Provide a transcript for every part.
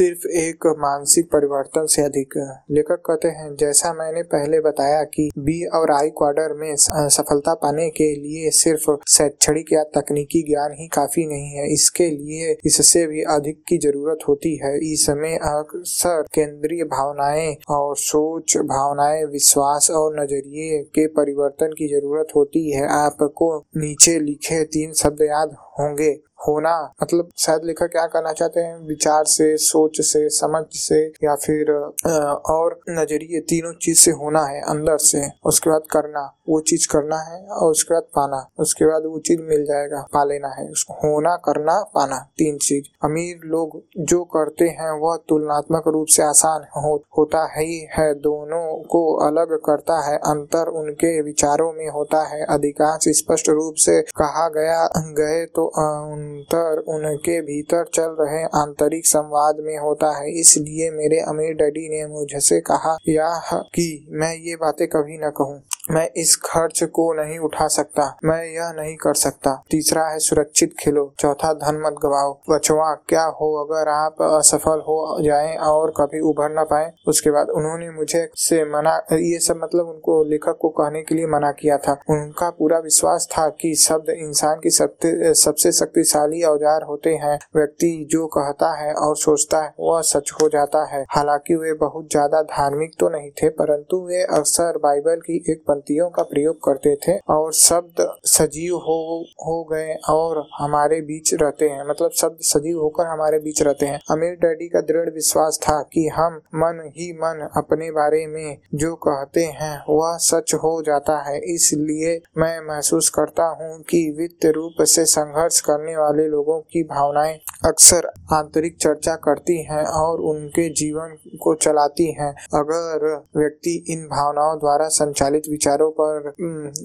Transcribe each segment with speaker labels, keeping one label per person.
Speaker 1: सिर्फ़ एक मानसिक परिवर्तन से अधिक। लेखक कहते हैं, जैसा मैंने पहले बताया कि बी और आई क्वार्टर में सफलता पाने के लिए सिर्फ़ शैक्षणिक या तकनीकी ज्ञान ही काफ़ी नहीं है। इसके लिए इससे भी अधिक की ज़रूरत होती है। इसमें अक्सर केंद्रीय भावनाएँ और सोच भावनाएँ, विश्वास और नज़रिए के परिवर्तन की ज़रूरत होती है। आपको नीचे लिखे तीन शब्द याद होंगे होना। मतलब शायद लेखक क्या करना चाहते हैं? विचार से सोच से समझ से या फिर और नज़रिए तीनों चीज़ से होना है अंदर से। उसके बाद करना वो चीज़ करना है और उसके बाद पाना। उसके बाद वो चीज़ मिल जाएगा पा लेना है। उसको होना करना पाना तीन चीज़। अमीर लोग जो करते हैं वह तुलनात्मक रूप से आसान हो, होता ही है। दोनों को अलग करता है अंतर उनके विचारों में होता है। अधिकांश स्पष्ट रूप से कहा गया गए तो अंतर उनके भीतर चल रहे आंतरिक संवाद में होता है। इसलिए मेरे अमीर डैडी ने मुझसे कहा, यह, कि मैं ये बातें कभी न कहूँ। मैं इस खर्च को नहीं उठा सकता, मैं यह नहीं कर सकता। तीसरा है, सुरक्षित खेलो। चौथा, धन मत गवाओ। बचवा क्या हो अगर आप असफल हो जाएँ और कभी उभर न पाए? उसके बाद उन्होंने मुझे से मना, ये सब मतलब उनको, लेखक को कहने के लिए मना किया था। उनका पूरा विश्वास था कि शब्द इंसान की सबसे शक्तिशाली औज़ार होते हैं। व्यक्ति जो कहता है और सोचता है, वह सच हो जाता है। हालाँकि वे बहुत ज़्यादा धार्मिक तो नहीं थे, परंतु वे अक्सर बाइबल की एक पंक्तियों का प्रयोग करते थे और शब्द सजीव हो हो गए और हमारे बीच रहते हैं। मतलब शब्द सजीव होकर हमारे बीच रहते हैं। अमीर डैडी का दृढ़ विश्वास था कि हम मन ही मन अपने बारे में जो कहते हैं, वह सच हो जाता है। इसलिए मैं महसूस करता हूँ कि वित्त रूप से संघर्ष करने वाले लोगों की भावनाएँ अक्सर आंतरिक चर्चा करती हैं और उनके जीवन को चलाती हैं। अगर व्यक्ति इन भावनाओं द्वारा संचालित विचारों पर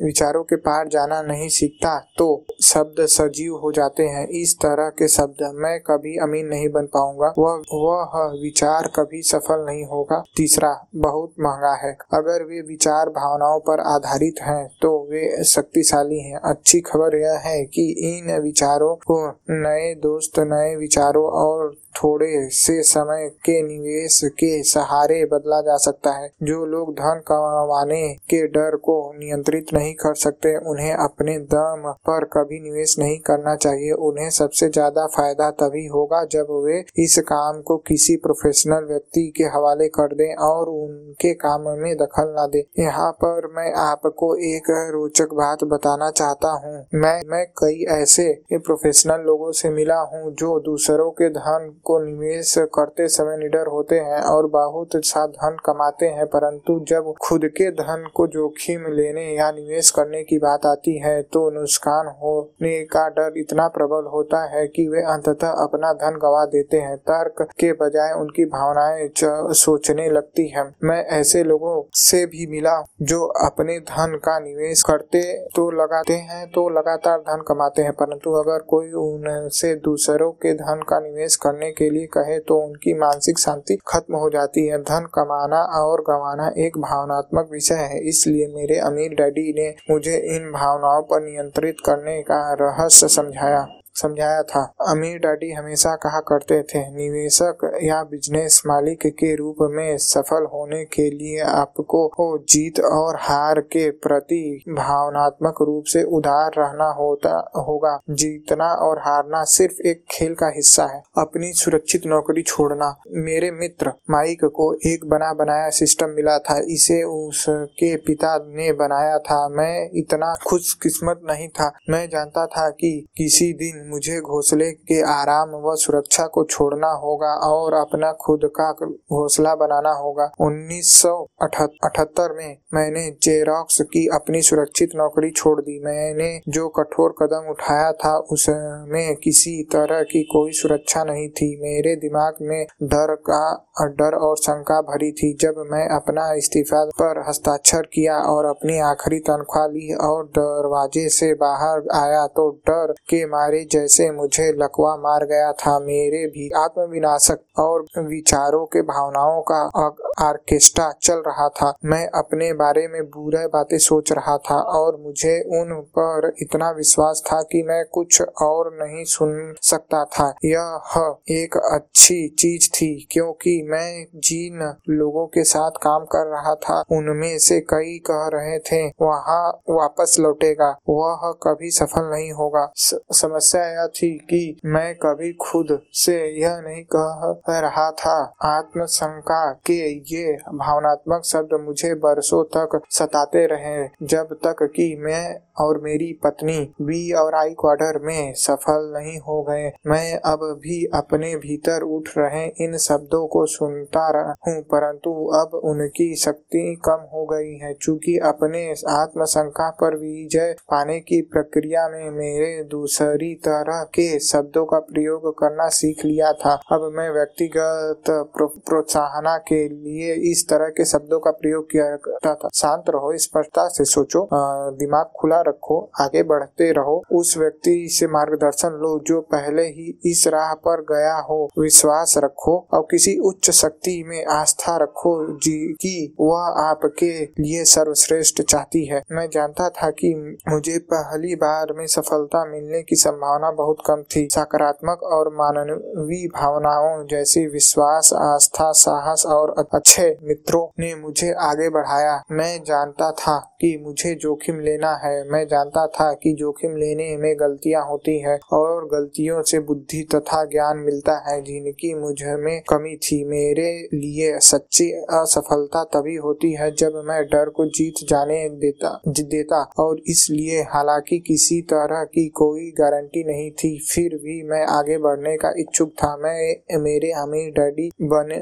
Speaker 1: विचारों के पार जाना नहीं सीखता तो शब्द सजीव हो जाते हैं। इस तरह के शब्द मैं कभी अमीन नहीं बन पाऊँगा। वह वह विचार कभी सफल नहीं होगा। तीसरा, बहुत महँगा है। अगर वे विचार भावनाओं पर आधारित हैं तो वे शक्तिशाली हैं। अच्छी खबर यह है कि इन विचारों को नए दोस्त, नए विचारों और थोड़े से समय के निवेश के सहारे बदला जा सकता है। जो लोग धन कमाने के डर को नियंत्रित नहीं कर सकते, उन्हें अपने दम पर कभी निवेश नहीं करना चाहिए। उन्हें सबसे ज़्यादा फ़ायदा तभी होगा जब वे इस काम को किसी प्रोफेशनल व्यक्ति के हवाले कर दें और उनके काम में दखल न दे। यहाँ पर मैं आपको एक रोचक बात बताना चाहता हूँ। मैं मैं कई ऐसे प्रोफेशनल लोगों से मिला हूँ जो दूसरों के धन को निवेश करते समय निडर होते हैं और बहुत सा धन कमाते हैं, परंतु जब खुद के धन को जोखिम लेने या निवेश करने की बात आती है तो नुकसान होने का डर इतना प्रबल होता है कि वे अंततः अपना धन गवा देते हैं। तर्क के बजाय उनकी भावनाएँ सोचने लगती है। मैं ऐसे लोगों से भी मिला जो अपने धन का निवेश करते तो लगाते हैं तो लगातार धन कमाते हैं, परंतु अगर कोई उनसे दूसरों के धन का निवेश करने के लिए कहे तो उनकी मानसिक शांति खत्म हो जाती है। धन कमाना और गंवाना एक भावनात्मक विषय है, इसलिए मेरे अमीर डैडी ने मुझे इन भावनाओं पर नियंत्रित करने का रहस्य समझाया। समझाया था। अमीर डैडी हमेशा कहा करते थे, निवेशक या बिज़नेस मालिक के रूप में सफल होने के लिए आपको जीत और हार के प्रति भावनात्मक रूप से उदार रहना होता, होगा। जीतना और हारना सिर्फ़ एक खेल का हिस्सा है। अपनी सुरक्षित नौकरी छोड़ना। मेरे मित्र, माइक को एक बना बनाया सिस्टम मिला था। इसे उसके पिता ने बनाया था। मैं इतना खुशकिस्मत नहीं था। मैं जानता था कि किसी दिन मुझे घोंसले के आराम व सुरक्षा को छोड़ना होगा और अपना खुद का घोंसला बनाना होगा। उन्नीस में मैंने जेरोक्स की अपनी सुरक्षित नौकरी छोड़ दी। मैंने जो कठोर कदम उठाया था, उसमें किसी तरह की कोई सुरक्षा नहीं थी। मेरे दिमाग में डर का, डर और शंका भरी थी। जब मैं अपना इस्तीफा पर हस्ताक्षर किया और अपनी आखिरी तनख्वाह ली और दरवाजे से बाहर आया तो डर के मारे जैसे मुझे लकवा मार गया था, मेरे भी आत्मविनाशक और विचारों के भावनाओं का आर्केस्ट्रा चल रहा था। मैं अपने बारे में बुरे बातें सोच रहा था और मुझे उन पर इतना विश्वास था कि मैं कुछ और नहीं सुन सकता था। यह एक अच्छी चीज़ थी, क्योंकि मैं जिन लोगों के साथ काम कर रहा था, उनमें से कई कह रहे थे, वहाँ वापस लौटेगा। वह कभी सफल नहीं होगा। समस्या यह थी कि मैं कभी खुद से यह नहीं कह रहा था। आत्मशंका के ये भावनात्मक शब्द मुझे बरसों तक सताते रहे, जब तक कि मैं और मेरी पत्नी बी और आई क्वार्टर में सफल नहीं हो गए। मैं अब भी अपने भीतर उठ रहे इन शब्दों को सुनता हूँ परंतु अब उनकी शक्ति कम हो गई है। चूँकि अपने आत्मशंका पर विजय पाने की प्रक्रिया में मेरे दूसरी तरह के शब्दों का प्रयोग करना सीख लिया था। अब मैं व्यक्तिगत प्रोत्साहन के लिए इस तरह के शब्दों का प्रयोग किया करता था। शांत रहो, स्पष्टता से सोचो दिमाग खुला रखो, आगे बढ़ते रहो। उस व्यक्ति से मार्गदर्शन लो जो पहले ही इस राह पर गया हो। विश्वास रखो और किसी उच्च शक्ति में आस्था रखो जी कि वह आपके लिए सर्वश्रेष्ठ चाहती है। मैं जानता था कि मुझे पहली बार में सफलता मिलने की संभावना बहुत कम थी। सकारात्मक और मानवीय भावनाओं जैसे विश्वास, आस्था, साहस और अच्छे मित्रों ने मुझे आगे बढ़ाया। मैं जानता था कि मुझे जोखिम लेना है। मैं जानता था कि जोखिम लेने में गलतियाँ होती है और गलतियों से बुद्धि तथा ज्ञान मिलता है, जिनकी मुझमें कमी थी। मेरे लिए सच्ची असफलता तभी होती है जब मैं डर को जीत जाने देता देता और इसलिए हालाँकि किसी तरह की कोई गारंटी नहीं थी, फिर भी मैं आगे बढ़ने का इच्छुक था। मैं, मेरे अमीर डैडी बने,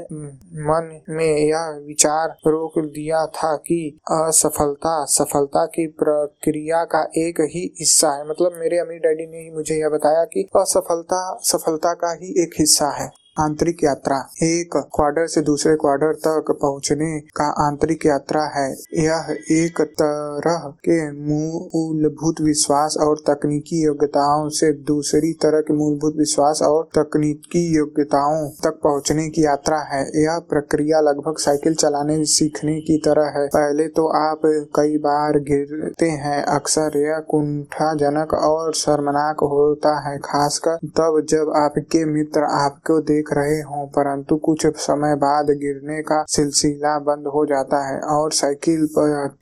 Speaker 1: मन में यह विचार रोक दिया था कि असफलता, सफलता की प्रक्रिया का एक ही हिस्सा है। मतलब मेरे अमीर डैडी ने ही मुझे यह बताया कि असफलता सफलता का ही एक हिस्सा है। आंतरिक यात्रा। एक क्वार्टर से दूसरे क्वार्टर तक पहुँचने का आंतरिक यात्रा है। यह एक तरह के मूलभूत विश्वास और तकनीकी योग्यताओं से दूसरी तरह के मूलभूत विश्वास और तकनीकी योग्यताओं तक पहुँचने की यात्रा है। यह प्रक्रिया लगभग साइकिल चलाने, सीखने की तरह है। पहले तो आप कई बार गिरते हैं, अक्सर यह कुंठाजनक और शर्मनाक होता है, खासकर तब जब आपके मित्र आपको देख देख रहे हों, परंतु कुछ समय बाद गिरने का सिलसिला बंद हो जाता है और साइकिल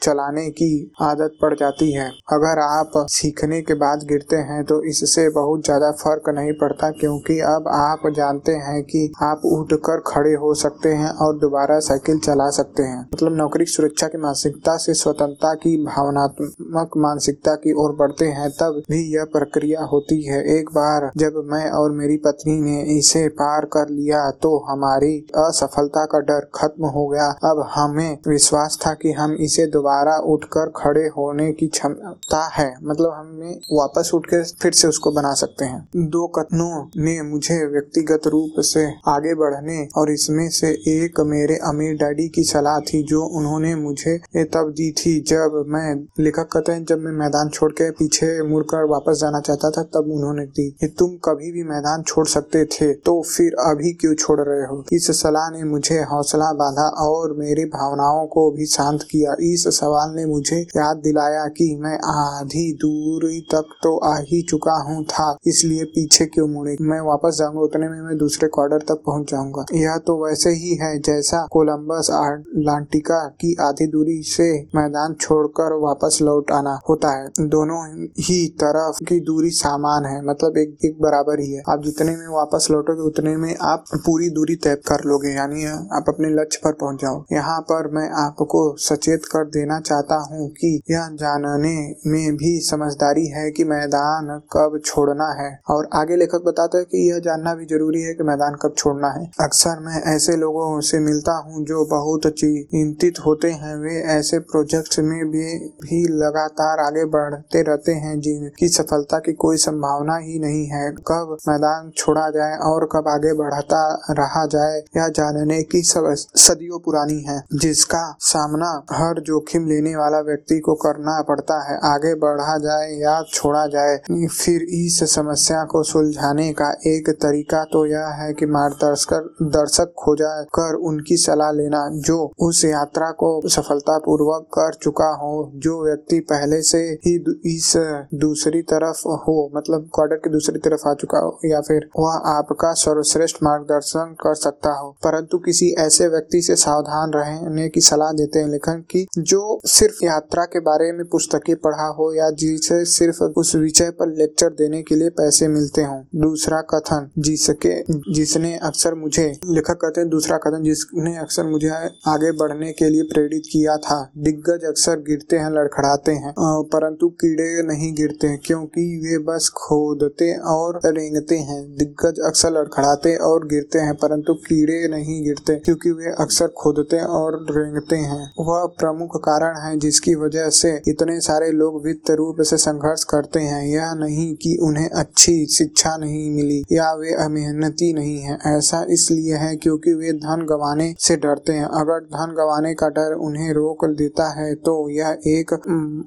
Speaker 1: चलाने की आदत पड़ जाती है। अगर आप सीखने के बाद गिरते हैं तो इससे बहुत ज़्यादा फ़र्क नहीं पड़ता, क्योंकि अब आप जानते हैं कि आप उठकर खड़े हो सकते हैं और दोबारा साइकिल चला सकते हैं। मतलब नौकरी सुरक्षा की मानसिकता से स्वतंत्रता की, भावनात्मक मानसिकता की ओर बढ़ते हैं, तब भी यह प्रक्रिया होती है। एक बार जब मैं और मेरी पत्नी ने इसे पार कर लिया तो हमारी असफलता का डर खत्म हो गया। अब हमें विश्वास था कि हम इसे दोबारा उठकर खड़े होने की क्षमता है। मतलब हमें वापस उठ के फिर से उसको बना सकते हैं। दो कथनों ने मुझे व्यक्तिगत रूप से आगे बढ़ने और इसमें से एक मेरे अमीर डैडी की सलाह थी जो उन्होंने मुझे तब दी थी जब मैं लेखक कहते हैं जब मैं मैदान छोड़ के पीछे मुड़कर वापस जाना चाहता था तब उन्होंने दी तुम कभी भी मैदान छोड़ सकते थे। तो फिर अभी क्यों छोड़ रहे हो? इस सलाह ने मुझे हौसला बांधा और मेरी भावनाओं को भी शांत किया। इस सवाल ने मुझे याद दिलाया कि मैं आधी दूरी तक तो आ ही चुका हूँ, था, इसलिए पीछे क्यों मुड़े? मैं वापस जाऊँगा, उतने में मैं दूसरे क्वार्टर तक पहुँच जाऊँगा। यह तो वैसे ही है जैसा कोलम्बस अटलांटिका की आधी दूरी से मैदान छोड़कर वापस लौट आना होता है। दोनों ही तरफ़ की दूरी सामान है मतलब एक एक बराबर ही है। आप जितने में वापस लौटोगे, उतने में आप पूरी दूरी तय कर लोगे यानी आप अपने लक्ष्य पर पहुँच जाओ। यहाँ पर मैं आपको सचेत कर देना चाहता हूँ कि यह जानने में भी समझदारी है कि मैदान कब छोड़ना है। और आगे लेखक बताते हैं कि यह जानना भी ज़रूरी है कि मैदान कब छोड़ना है। अक्सर मैं ऐसे लोगों से मिलता हूँ जो बहुत चिंतित होते हैं। वे ऐसे प्रोजेक्ट में भी, भी लगातार आगे बढ़ते रहते हैं जिनकी सफलता की कोई संभावना ही नहीं है। कब मैदान छोड़ा जाए और कब आगे बढ़ता रहा जाए, यह जानने की सदियों पुरानी है, जिसका सामना हर जोखिम लेने वाला व्यक्ति को करना पड़ता है। आगे बढ़ा जाए या छोड़ा जाए, फिर इस समस्या को सुलझाने का एक तरीका तो यह है कि मार्गदर्शक, दर्शक खोजा कर उनकी सलाह लेना, जो उस यात्रा को सफलता पूर्वक कर चुका हो, जो व्यक्ति पहले से ही इस दूसरी तरफ़ हो मतलब क्वार्टर की दूसरी तरफ़ आ चुका हो, या फिर वह आपका सर्वश्रेष्ठ मार्गदर्शन कर सकता हो। परंतु किसी ऐसे व्यक्ति से सावधान रहने की सलाह देते हैं लेखन की, जो सिर्फ़ यात्रा के बारे में पुस्तकें पढ़ा हो या जिसे सिर्फ़ उस विषय पर लेक्चर देने के लिए पैसे मिलते हों। दूसरा कथन, जिसके, जिसने अक्सर मुझे, लेखक कहते हैं, दूसरा कथन, जिसने अक्सर मुझे आगे बढ़ने के लिए प्रेरित किया था। दिग्गज अक्सर गिरते हैं, लड़खड़ाते हैं परंतु कीड़े नहीं गिरते, क्योंकि वे बस खोदते और रेंगते हैं। दिग्गज अक्सर लड़खड़ाते और गिरते हैं, परंतु कीड़े नहीं गिरते, क्योंकि वे अक्सर खोदते और रेंगते हैं। वह प्रमुख कारण है जिसकी वजह से इतने सारे लोग वित्त रूप से संघर्ष करते हैं। यह नहीं कि उन्हें अच्छी शिक्षा नहीं मिली या वे मेहनती नहीं है। ऐसा इसलिए है क्योंकि वे धन गंवाने से डरते हैं। अगर धन गंवाने का डर उन्हें रोक देता है तो यह एक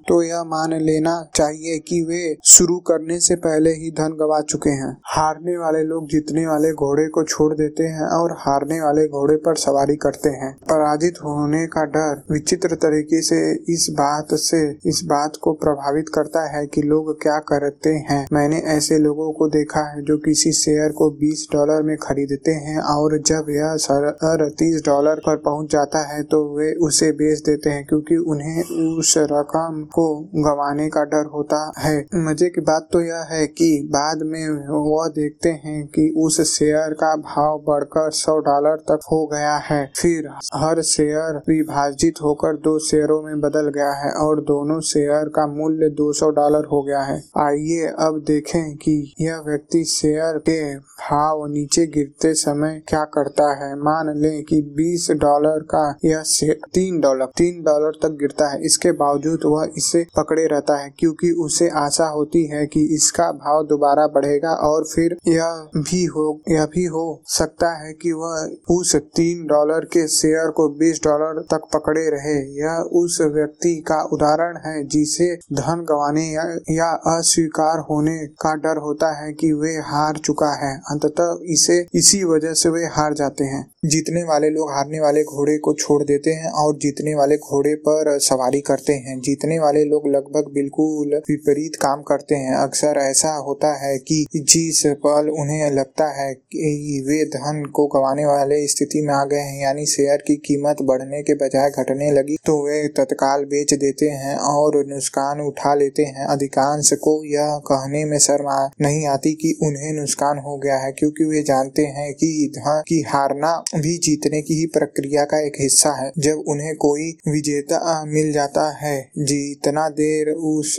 Speaker 1: तो यह मान लेना चाहिए कि वे शुरू करने से पहले ही धन गवा चुके हैं। हारने वाले लोग, जीतने वाले घोड़े को छोड़ देते हैं और हारने वाले घोड़े पर सवारी करते हैं। पराजित होने का डर विचित्र तरीके से इस बात से, इस बात को प्रभावित करता है कि लोग क्या करते हैं। मैंने ऐसे लोगों को देखा है जो किसी शेयर को 20 डॉलर में खरीदते हैं और जब यह तीस डॉलर पर पहुँच जाता है तो वे उसे बेच देते हैं क्योंकि उन्हें उस रकम को गंवाने का डर होता है। मज़े की बात तो यह है कि बाद में वह देखते हैं कि उस शेयर का भाव बढ़कर सौ डॉलर तक हो गया है। फिर हर शेयर विभाजित होकर दो शेयरों में बदल गया है और दोनों शेयर का मूल्य 200 डॉलर हो गया है। आइए अब देखें कि यह व्यक्ति शेयर के भाव नीचे गिरते समय क्या करता है। मान लें कि 20 डॉलर का यह शेयर तीन डॉलर तीन डॉलर तक गिरता है। इसके बावजूद वह इसे पकड़े रहता है क्योंकि उसे आशा होती है कि इसका भाव दोबारा बढ़ेगा और फिर यह भी हो, यह भी हो सकता है कि वह उस तीन डॉलर के शेयर को बीस डॉलर तक पकड़े रहे। यह उस व्यक्ति का उदाहरण है जिसे धन गंवाने या, या अस्वीकार होने का डर होता है कि वे हार चुका है। अंततः इसे इसी वजह से वे हार जाते हैं। जीतने वाले लोग हारने वाले घोड़े को छोड़ देते हैं और जीतने वाले घोड़े पर सवारी करते हैं। जीतने वाले लोग लगभग बिल्कुल विपरीत काम करते हैं। अक्सर ऐसा होता है कि जिस पल उन्हें लगता है कि वे धन को गंवाने वाले स्थिति में आ गए हैं, यानी शेयर की कीमत बढ़ने के बजाय घटने लगी तो वे तत्काल बेच देते हैं और नुकसान उठा लेते हैं। अधिकांश को यह कहने में शर्म नहीं आती कि उन्हें नुकसान हो गया है, क्योंकि वे जानते हैं कि धन की हारना भी जीतने की ही प्रक्रिया का एक हिस्सा है। जब उन्हें कोई विजेता मिल जाता है, जितना देर उस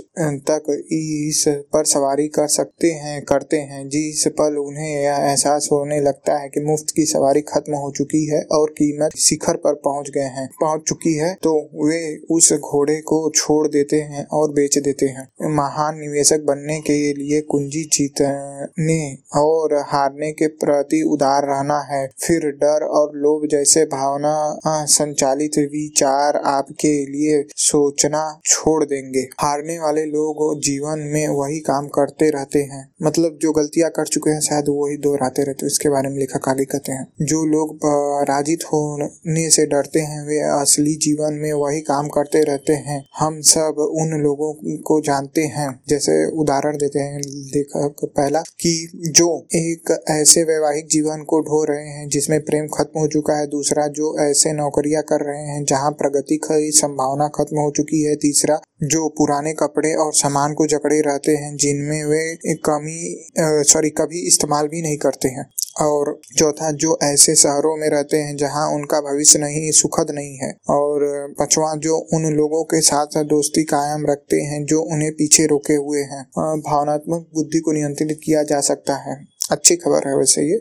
Speaker 1: तक इस पर सवारी कर सकते हैं, करते हैं, जिस पल उन्हें यह एहसास होने लगता है कि मुफ़्त की सवारी खत्म हो चुकी है और कीमत शिखर पर पहुँच गए हैं, पहुँच चुकी है तो वे उस घोड़े को छोड़ देते हैं और बेच देते हैं। महान निवेशक बनने के लिए कुंजी जीतने और हारने के प्रति उदार रहना है। फिर डर और लोभ जैसे भावना संचालित विचार आपके लिए सोचना छोड़ देंगे। हारने वाले लोग जीवन में वही काम करते रहते हैं। मतलब जो गलतियाँ कर चुके हैं, शायद वही दोहराते रहते हैं। इसके बारे में लेखक आगे कहते हैं। जो लोग पराजित होने से डरते हैं, वे असली जीवन में वही काम करते रहते हैं। हम सब उन लोगों को जानते हैं। जैसे उदाहरण देते हैं लेखक पहला, कि जो एक ऐसे वैवाहिक जीवन को ढो रहे हैं, जिसमें प्रेम खत्म हो चुका है। दूसरा जो ऐसे नौकरियाँ कर रहे हैं जहाँ प्रगति की संभावना खत्म हो चुकी है। तीसरा जो पुराने कपड़े और सामान को जकड़े रहते हैं, जिनमें वे कमी सॉरी कभी इस्तेमाल भी नहीं करते हैं। और चौथा, जो ऐसे शहरों में रहते हैं जहाँ उनका भविष्य नहीं, सुखद नहीं है। और पांचवा, जो उन लोगों के साथ दोस्ती कायम रखते हैं, जो उन्हें पीछे रोके हुए हैं। भावनात्मक बुद्धि को नियंत्रित किया जा सकता है। अच्छी खबर है वैसे ये।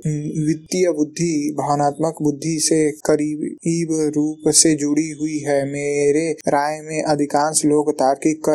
Speaker 1: वित्तीय बुद्धि, भावनात्मक बुद्धि से करीब रूप से जुड़ी हुई है। मेरे राय में अधिकांश लोग तार्किक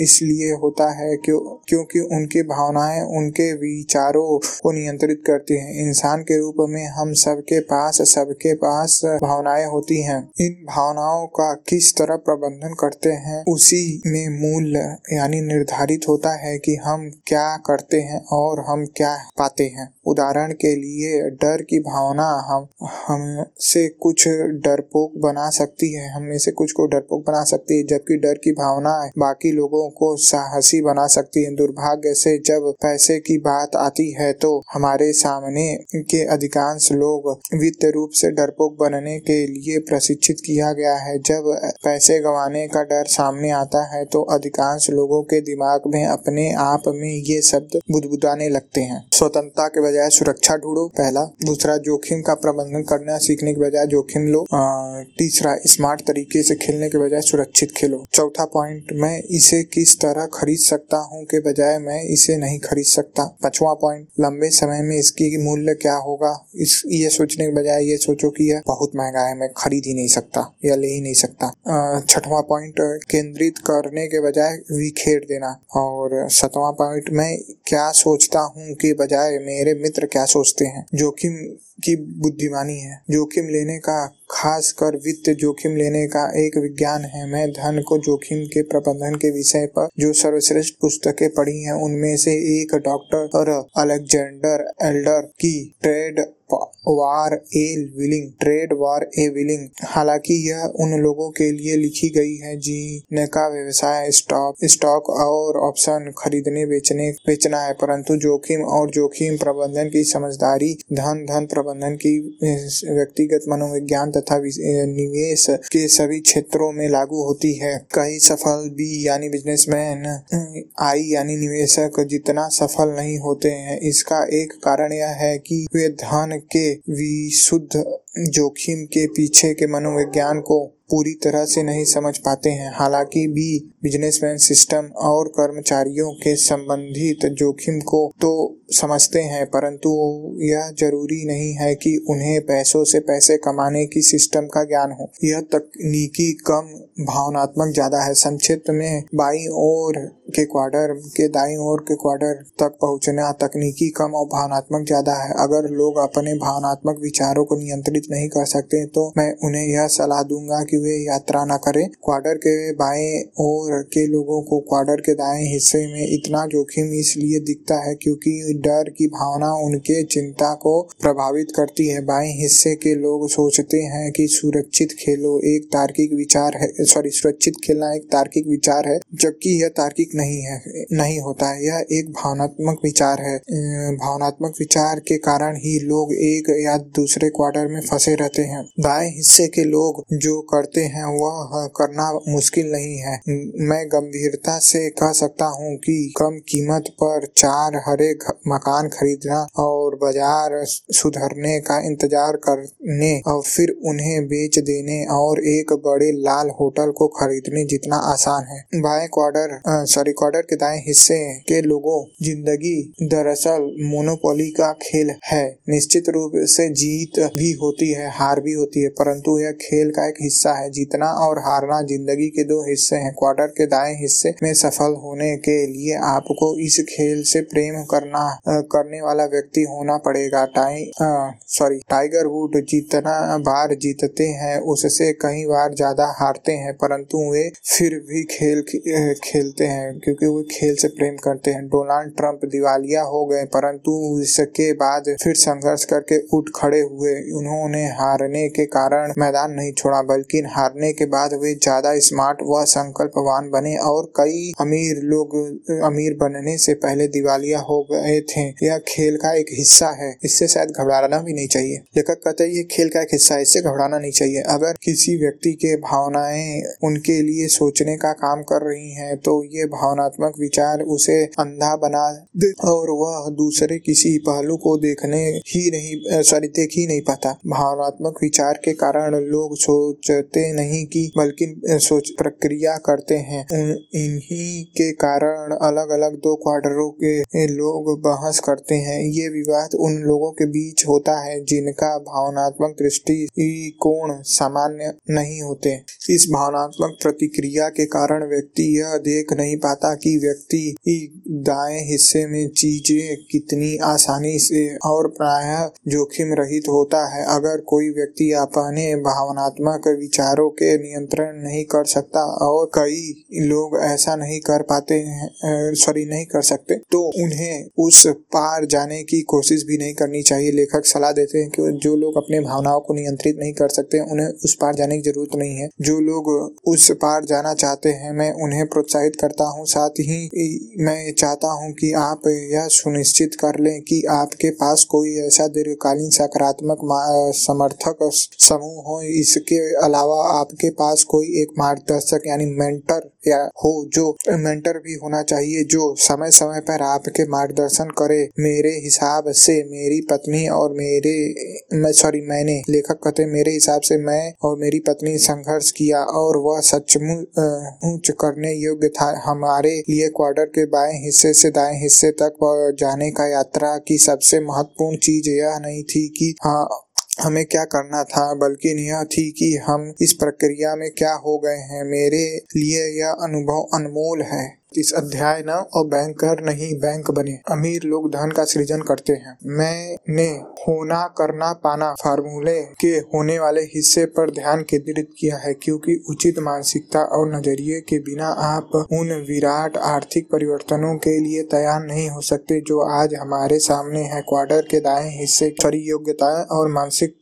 Speaker 1: इसलिए होता है क्यों, क्योंकि उनकी भावनाएँ उनके विचारों को नियंत्रित करती हैं। इंसान के रूप में हम सबके पास सबके पास भावनाएँ होती हैं। इन भावनाओं का किस तरह प्रबंधन करते हैं, उसी में मूल यानी निर्धारित होता है कि हम क्या करते हैं और हम क्या पाते हैं। उदाहरण के लिए, डर की भावना हम, हमसे कुछ डरपोक बना सकती है। हमें से कुछ को डरपोक बना सकती है, जबकि डर की भावना बाकी लोगों को साहसी बना सकती है। दुर्भाग्य से जब पैसे की बात आती है तो हमारे सामने के अधिकांश लोग वित्त रूप से डरपोक बनने के लिए प्रशिक्षित किया गया है। जब पैसे गंवाने का डर सामने आता है तो अधिकांश लोगों के दिमाग में अपने आप में ये शब्द बुदबुदाने लगते हैं। स्वतंत्रता के बजाय सुरक्षा ढूंढो, पहला। दूसरा, जोखिम का प्रबंधन करना सीखने के बजाय जोखिम लो। तीसरा, स्मार्ट तरीके से खेलने के बजाय सुरक्षित खेलो। चौथा पॉइंट मैं इसे किस तरह खरीद सकता हूँ के बजाय मैं इसे नहीं खरीद सकता। पांचवा पॉइंट लंबे समय में इसकी मूल्य क्या होगा? इस, ये सोचने के बजाय ये सोचो कि यह बहुत महँगा है, मैं खरीद ही नहीं सकता या ले ही नहीं सकता। छठवा पॉइंट केंद्रित करने के बजाय विखेर देना। और सतवा पॉइंट मैं क्या सोचता हूँ के बजाय मेरे मित्र क्या सोचते हैं? जोखिम की बुद्धिमानी है। जोखिम लेने का खास कर वित्त जोखिम लेने का एक विज्ञान है। मैं धन को जोखिम के प्रबंधन के विषय पर जो सर्वश्रेष्ठ पुस्तकें पढ़ी हैं, उनमें से एक डॉक्टर और अलेक्जेंडर एल्डर की trading for a living, trading for a living. हालाँकि यह उन लोगों के लिए लिखी गई है जिनका व्यवसाय स्टॉक स्टॉक और ऑप्शन खरीदने, बेचने, बेचना है। परंतु जोखिम और जोखिम प्रबंधन की समझदारी, धन धन प्रबंधन की व्यक्तिगत मनोविज्ञान तथा निवेश के सभी क्षेत्रों में लागू होती है। कई सफल बी यानी बिजनेसमैन आई यानी निवेशक जितना सफल नहीं होते हैं। इसका एक कारण यह है कि वे धन के विशुद्ध जोखिम के पीछे के मनोविज्ञान को पूरी तरह से नहीं समझ पाते हैं। हालाँकि भी बिजनेसमैन सिस्टम और कर्मचारियों के संबंधित जोखिम को तो समझते हैं, परंतु यह ज़रूरी नहीं है कि उन्हें पैसों से पैसे कमाने की सिस्टम का ज्ञान हो। यह तकनीकी कम भावनात्मक ज़्यादा है। संक्षिप्त में, बाई और के क्वार्टर के दाई ओर के क्वार्टर तक पहुँचना तकनीकी कम और भावनात्मक ज़्यादा है। अगर लोग अपने भावनात्मक विचारों को नियंत्रित नहीं कर सकते तो मैं उन्हें यह सलाह दूँगा कि वे यात्रा न करें। क्वार्टर के बाएँ ओर के लोगों को क्वार्टर के दाएँ हिस्से में इतना जोखिम इसलिए दिखता है क्योंकि डर की भावना उनके चिंता को प्रभावित करती है। बाएँ हिस्से के लोग सोचते हैं कि सुरक्षित खेलो एक तार्किक विचार है सॉरी सुरक्षित खेलना एक तार्किक विचार है, जबकि यह तार्किक नहीं है, नहीं होता है। यह एक भावनात्मक विचार है। भावनात्मक विचार के कारण ही लोग एक या दूसरे क्वार्टर में फंसे रहते हैं। दाएँ हिस्से के लोग जो करते हैं, वह करना मुश्किल नहीं है। मैं गंभीरता से कह सकता हूँ कि कम कीमत पर चार हरे मकान खरीदना और बाज़ार सुधरने का इंतज़ार करने और फिर उन्हें बेच देने और एक बड़े लाल होटल को खरीदने जितना आसान है। बाएँ क्वार्टर सॉरी रिकॉर्डर के दाएँ हिस्से के लोगों ज़िंदगी दरअसल मोनोपोली का खेल है। निश्चित रूप से जीत भी होती है, हार भी होती है, परंतु यह खेल का एक हिस्सा है। जीतना और हारना ज़िंदगी के दो हिस्से हैं। क्वार्टर के दाएँ हिस्से में सफल होने के लिए आपको इस खेल से प्रेम करना करने वाला व्यक्ति होना पड़ेगा। टाइ सॉरी टाइगर वुड जितना बार जीतते हैं, उससे कई बार ज़्यादा हारते हैं, परंतु वे फिर भी खेल खेलते हैं, क्योंकि वे खेल से प्रेम करते हैं। डोनाल्ड ट्रंप दिवालिया हो गए, परंतु इसके बाद फिर संघर्ष करके उठ खड़े हुए। उन्होंने हारने के कारण मैदान नहीं छोड़ा, बल्कि हारने के बाद वे ज़्यादा स्मार्ट व संकल्पवान बने और कई अमीर लोग, अमीर बनने से पहले दिवालिया हो गए थे। यह खेल का एक हिस्सा है, इससे शायद घबराना भी नहीं चाहिए। लेखक कहते हैं ये खेल का एक हिस्सा है, इससे घबराना नहीं चाहिए। अगर किसी व्यक्ति के भावनाएँ उनके लिए सोचने का काम कर रही हैं तो ये भावनात्मक विचार उसे अंधा बना दे और वह दूसरे किसी पहलू को देखने ही नहीं सॉरी, देख ही नहीं पाता। भावनात्मक विचार के कारण लोग सोचते नहीं कि बल्कि सोच प्रक्रिया करते हैं। इन्हीं के कारण अलग अलग दो क्वार्टरों के लोग बहस करते हैं। ये विवाद उन लोगों के बीच होता है जिनका भावनात्मक दृष्टि कोण सामान्य नहीं होते। इस भावनात्मक प्रतिक्रिया के कारण व्यक्ति यह देख नहीं पाता कि व्यक्ति दाएँ हिस्से में चीज़ें कितनी आसानी से और प्राय जोखिम रहित होता है। अगर कोई व्यक्ति अपने भावनात्मक विचारों के नियंत्रण नहीं कर सकता और कई लोग ऐसा नहीं कर पाते सॉरी नहीं कर सकते तो उन्हें उस पार जाने की कोशिश भी नहीं करनी चाहिए। लेखक सलाह देते हैं कि जो लोग अपने भावनाओं को नियंत्रित नहीं कर सकते, उन्हें उस पार जाने की ज़रूरत नहीं है। जो लोग उस पार जाना चाहते हैं, मैं उन्हें प्रोत्साहित करता हूँ। साथ ही मैं चाहता हूँ कि आप यह सुनिश्चित कर लें कि आपके पास कोई ऐसा दीर्घकालीन सकारात्मक समर्थक समूह हो। इसके अलावा आपके पास कोई एक मार्गदर्शक यानी मेंटर या हो जो मेंटर भी होना चाहिए, जो समय समय पर आपके मार्गदर्शन करे। मेरे हिसाब से मेरी पत्नी और मेरे, मैं सॉरी मैंने लेखक कहते मेरे हिसाब से मैं और मेरी पत्नी संघर्ष किया और वह सचमुच करने योग्य था। हमारे लिए क्वार्टर के बाएँ हिस्से से दाएँ हिस्से तक जाने का यात्रा की सबसे महत्वपूर्ण चीज़ यह नहीं थी कि हाँ हमें क्या करना था, बल्कि यह थी कि हम इस प्रक्रिया में क्या हो गए हैं, मेरे लिए यह अनुभव अनमोल है। इस अध्याय न और बैंकर नहीं बैंक बने। अमीर लोग धन का सृजन करते हैं। मैंने होना करना पाना फार्मूले के होने वाले हिस्से पर ध्यान केंद्रित किया है, क्योंकि उचित मानसिकता और नज़रिए के बिना आप उन विराट आर्थिक परिवर्तनों के लिए तैयार नहीं हो सकते जो आज हमारे सामने है। क्वार्टर के दाएँ हिस्से खरी योग्यता और मानसिक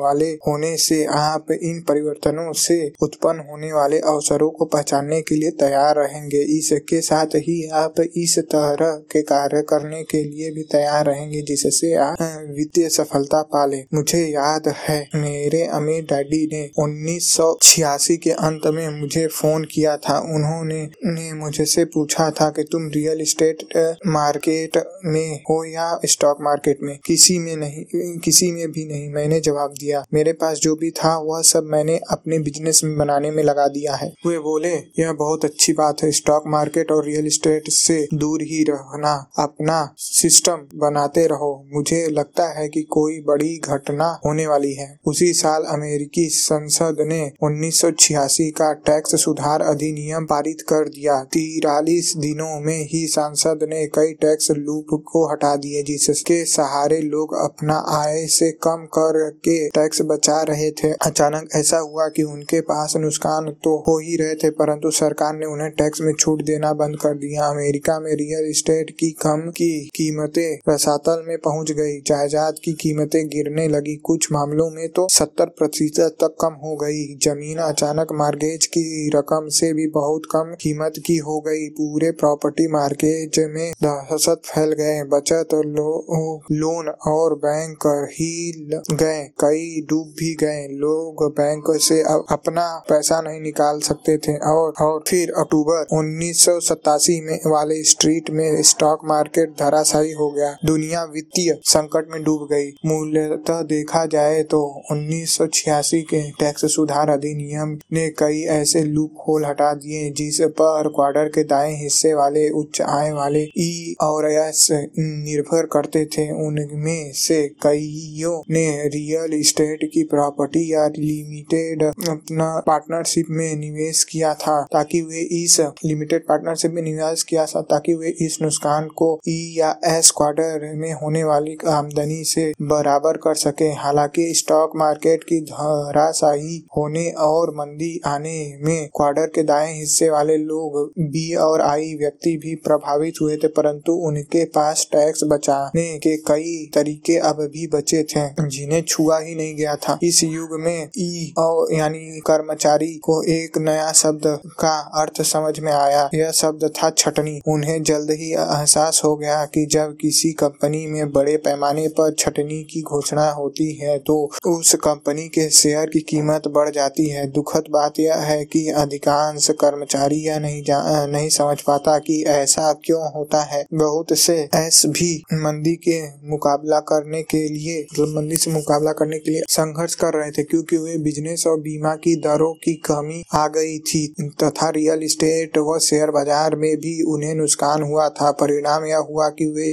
Speaker 1: वाले होने से आप इन परिवर्तनों से उत्पन्न होने वाले अवसरों को पहचानने के लिए तैयार रहेंगे। इसके के साथ ही आप इस तरह के कार्य करने के लिए भी तैयार रहेंगे, जिससे आप वित्तीय सफलता पाले। मुझे याद है, मेरे अमीर डैडी ने 1986 के अंत में मुझे फ़ोन किया था। उन्होंने, ने मुझे से पूछा था कि तुम रियल एस्टेट मार्केट में हो या स्टॉक मार्केट में? किसी में नहीं, किसी में भी नहीं, मैंने जवाब दिया। मेरे पास जो भी था, वह सब मैंने अपने बिज़नेस में बनाने में लगा दिया है। वे बोले, यह बहुत अच्छी बात है, स्टॉक मार्केट मार्केट और रियल एस्टेट से दूर ही रहना, अपना सिस्टम बनाते रहो। मुझे लगता है कि कोई बड़ी घटना होने वाली है। उसी साल अमेरिकी संसद ने 1986 का टैक्स सुधार अधिनियम पारित कर दिया। तिरालीस दिनों में ही सांसद ने कई टैक्स लूप को हटा दिए, जिसके सहारे लोग अपना आय से कम कर के टैक्स बचा रहे थे। अचानक ऐसा हुआ कि उनके पास नुकसान तो हो ही रहे थे, परंतु सरकार ने उन्हें टैक्स में छूट देना बंद कर दिया अमेरिका में रियल एस्टेट की कम की कीमतें रसातल में पहुँच गई। जायदाद की कीमतें गिरने लगी। कुछ मामलों में तो सत्तर प्रतिशत तक कम हो गई। ज़मीन अचानक मार्गेज की रकम से भी बहुत कम कीमत की हो गई। पूरे प्रॉपर्टी मार्केज में दहशत फैल गए। बचत लो, लोन और बैंक ही गए। कई डूब भी गए। लोग बैंक से अपना पैसा नहीं निकाल सकते थे। और और फिर अक्टूबर उन्नीस सतासी में वाले स्ट्रीट में स्टॉक मार्केट धराशायी हो गया। दुनिया वित्तीय संकट में डूब गई। मूलतः देखा जाए तो 1986 के टैक्स सुधार अधिनियम ने कई ऐसे लूप होल हटा दिए, जिस पर क्वार्टर के दाएँ हिस्से वाले, उच्च आय वाले ई और एस निर्भर करते थे। उनमें से कईयों ने रियल इस्टेट की प्रॉपर्टी या लिमिटेड अपना पार्टनरशिप में निवेश किया था, ताकि वे इस लिमिटेड पार्टनर से भी निवेश किया था ताकि वे इस नुकसान को ई या एस क्वार्टर में होने वाली आमदनी से बराबर कर सके। हालाँकि स्टॉक मार्केट की धराशाही होने और मंदी आने में क्वार्टर के दाएँ हिस्से वाले लोग बी और आई व्यक्ति भी प्रभावित हुए थे, परंतु उनके पास टैक्स बचाने के कई तरीके अब भी बचे थे, जिन्हें छुआ ही नहीं गया था। इस युग में ई यानी कर्मचारी को एक नया शब्द का अर्थ समझ में आया। यह शब्द था छटनी। उन्हें जल्द ही एहसास हो गया कि जब किसी कंपनी में बड़े पैमाने पर छटनी की घोषणा होती है तो उस कंपनी के शेयर की कीमत बढ़ जाती है। दुखद बात यह है कि अधिकांश कर्मचारी यह नहीं नहीं समझ पाता कि ऐसा क्यों होता है। बहुत से एस भी मंदी के मुकाबला करने के लिए, मंदी से मुकाबला करने के लिए संघर्ष कर रहे थे, क्योंकि वे बिज़नेस और बीमा की दरों की कमी आ गई थी, तथा रियल इस्टेट व शेयर बाज़ार में भी उन्हें नुकसान हुआ था। परिणाम यह हुआ कि वे,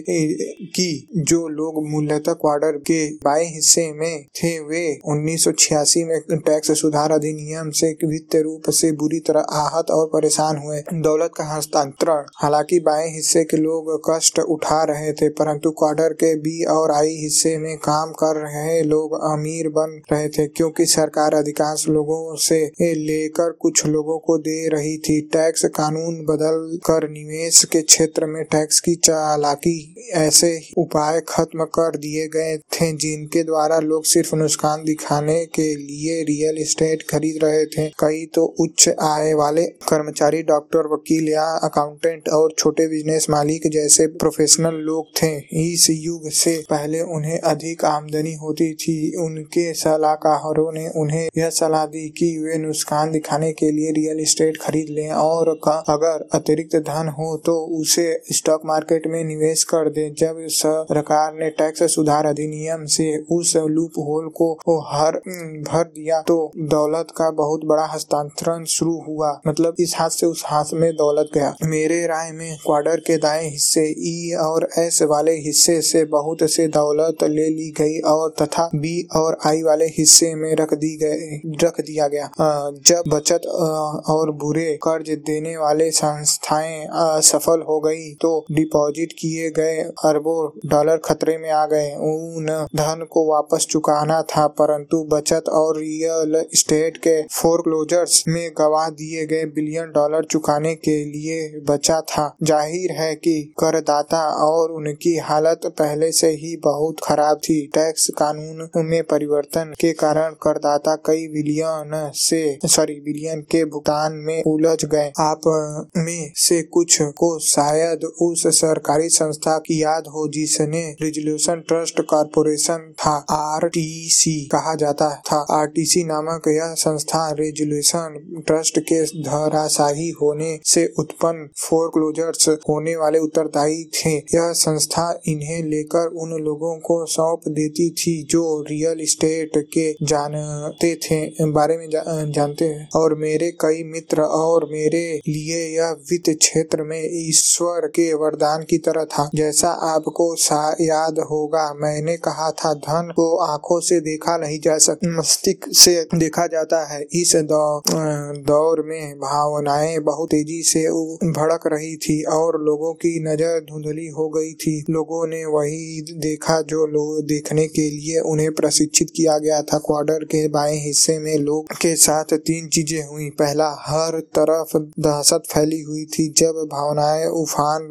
Speaker 1: कि जो लोग मूल्यतः क्वार्टर के बाएँ हिस्से में थे, वे उन्नीस सौ छियासी में टैक्स सुधार अधिनियम से वित्तीय रूप से बुरी तरह आहत और परेशान हुए। दौलत का हस्तांतरण, हालाँकि बाएँ हिस्से के लोग कष्ट उठा रहे थे, परंतु क्वार्टर के बी और आई हिस्से में काम कर रहे लोग अमीर बन रहे थे, क्योंकि सरकार अधिकांश लोगों से लेकर कुछ लोगों को दे रही थी। टैक्स कानून बदल कर निवेश के क्षेत्र में टैक्स की चालाकी ऐसे उपाय खत्म कर दिए गए थे, जिनके द्वारा लोग सिर्फ़ नुकसान दिखाने के लिए रियल एस्टेट खरीद रहे थे। कई तो उच्च आय वाले कर्मचारी, डॉक्टर, वकील या अकाउंटेंट और छोटे बिज़नेस मालिक जैसे प्रोफेशनल लोग थे। इस युग से पहले उन्हें अधिक आमदनी होती थी। उनके सलाहकारों ने उन्हें यह सलाह दी कि वे नुकसान दिखाने के लिए रियल एस्टेट खरीद लें और अगर अतिरिक्त धन हो तो उसे स्टॉक मार्केट में निवेश कर दे। जब सरकार ने टैक्स सुधार अधिनियम से उस लूप होल को हर, भर दिया तो दौलत का बहुत बड़ा हस्तांतरण शुरू हुआ। मतलब इस हाथ से उस हाथ में दौलत गया। मेरे राय में क्वार्टर के दाएँ हिस्से ई और एस वाले हिस्से से बहुत से दौलत ले ली गई और तथा बी और आई वाले हिस्से में रख दी गए, रख दिया गया। जब बचत और बुरे कर्ज देने वाले संस्थाएँ असफल हो गई तो डिपॉजिट किए गए अरबों डॉलर खतरे में आ गए। उन धन को वापस चुकाना था, परंतु बचत और रियल स्टेट के फोरक्लोजर्स में गवाह दिए गए बिलियन डॉलर चुकाने के लिए बचा था। ज़ाहिर है कि करदाता और उनकी हालत पहले से ही बहुत खराब थी। टैक्स कानून में परिवर्तन के कारण करदाता कई बिलियन से, सॉरी, बिलियन के भुगतान में उलझ गए। आप में से कुछ को शायद उस सरकारी संस्था की याद हो जिसने रिजोल्यूशन ट्रस्ट कारपोरेशन था आरटीसी कहा जाता था। आरटीसी नामक यह संस्था रेजोल्यूशन ट्रस्ट के धराशाही होने से उत्पन्न फोरक्लोजर्स होने वाले उत्तरदायी थे। यह संस्था इन्हें लेकर उन लोगों को सौंप देती थी जो रियल इस्टेट के जानते थे बारे में जा, जानते हैं। और मेरे कई मित्र और मेरे लिए यह वित्त क्षेत्र में ईश्वर के वरदान की तरह था। जैसा आपको याद होगा, मैंने कहा था, धन को आँखों से देखा नहीं जा सकता मस्तिष्क से देखा जाता है। इस दौर में भावनाएँ बहुत तेज़ी से भड़क रही थी और लोगों की नज़र धुंधली हो गई थी। लोगों ने वही देखा जो लोग देखने के लिए उन्हें प्रशिक्षित किया गया था। क्वार्टर के बाएँ हिस्से में लोग के साथ तीन चीज़ें हुई। पहला, हर तरफ़ दहशत फैली हुई थी। जब भावनाएँ उफान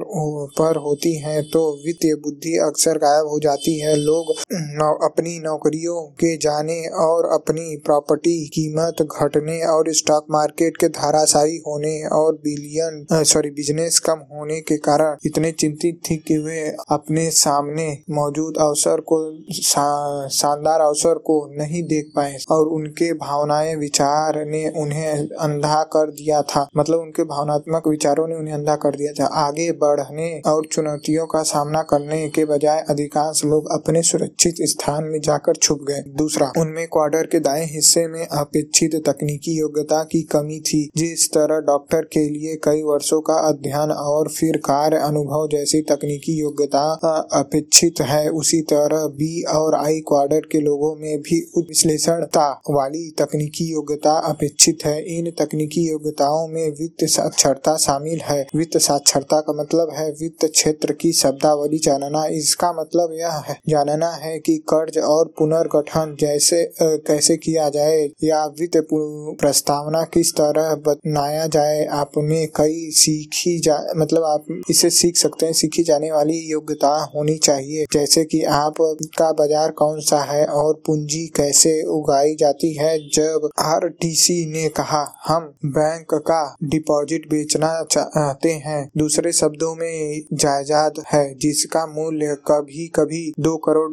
Speaker 1: पर होती हैं तो वित्तीय बुद्धि अक्सर गायब हो जाती है। लोग नौ, अपनी नौकरियों के जाने और अपनी प्रॉपर्टी कीमत घटने और स्टॉक मार्केट के धाराशाही होने और बिलियन सॉरी बिज़नेस कम होने के कारण इतने चिंतित थी कि वे अपने सामने मौजूद अवसर को शानदार अवसर को नहीं देख पाए और उनके भावनाएँ विचार ने उन्हें अंधा कर दिया था। मतलब उनके भावनात्मक विचारों ने उन्हें अंधा कर दिया था। आगे बढ़ने और चुनौतियों का सामना करने के बजाय अधिकांश लोग अपने सुरक्षित स्थान में जाकर छुप गए। दूसरा, उनमें क्वार्टर के दाएँ हिस्से में अपेक्षित तकनीकी योग्यता की कमी थी, जिस तरह डॉक्टर के लिए कई वर्षों का अध्ययन और फिर कार्य अनुभव जैसी तकनीकी योग्यता अपेक्षित है, उसी तरह बी और आई क्वार्टर के लोगों में भी विश्लेषणता वाली तकनीकी योग्यता अपेक्षित है। इन तकनीकी योग्यताओं में वित्त साक्षरता शामिल है। वित्त साक्षरता का मतलब है वित्त क्षेत्र की शब्दावली जानना। इसका मतलब यह है, जानना है कि कर्ज और पुनर्गठन जैसे कैसे किया जाए या वित्त प्रस्तावना किस तरह बनाया जाए। आप में कई सीखी जा मतलब आप इसे सीख सकते हैं। सीखी जाने वाली योग्यता होनी चाहिए। जैसे कि आप का बाज़ार कौन सा है और पूंजी कैसे उगाई जाती है। जब आरटीसी ने कहा, हम बैंक का डिपॉजिट बेचना खरीदना चाहते हैं। दूसरे शब्दों में जायदाद है, जिसका मूल्य कभी कभी दो करोड़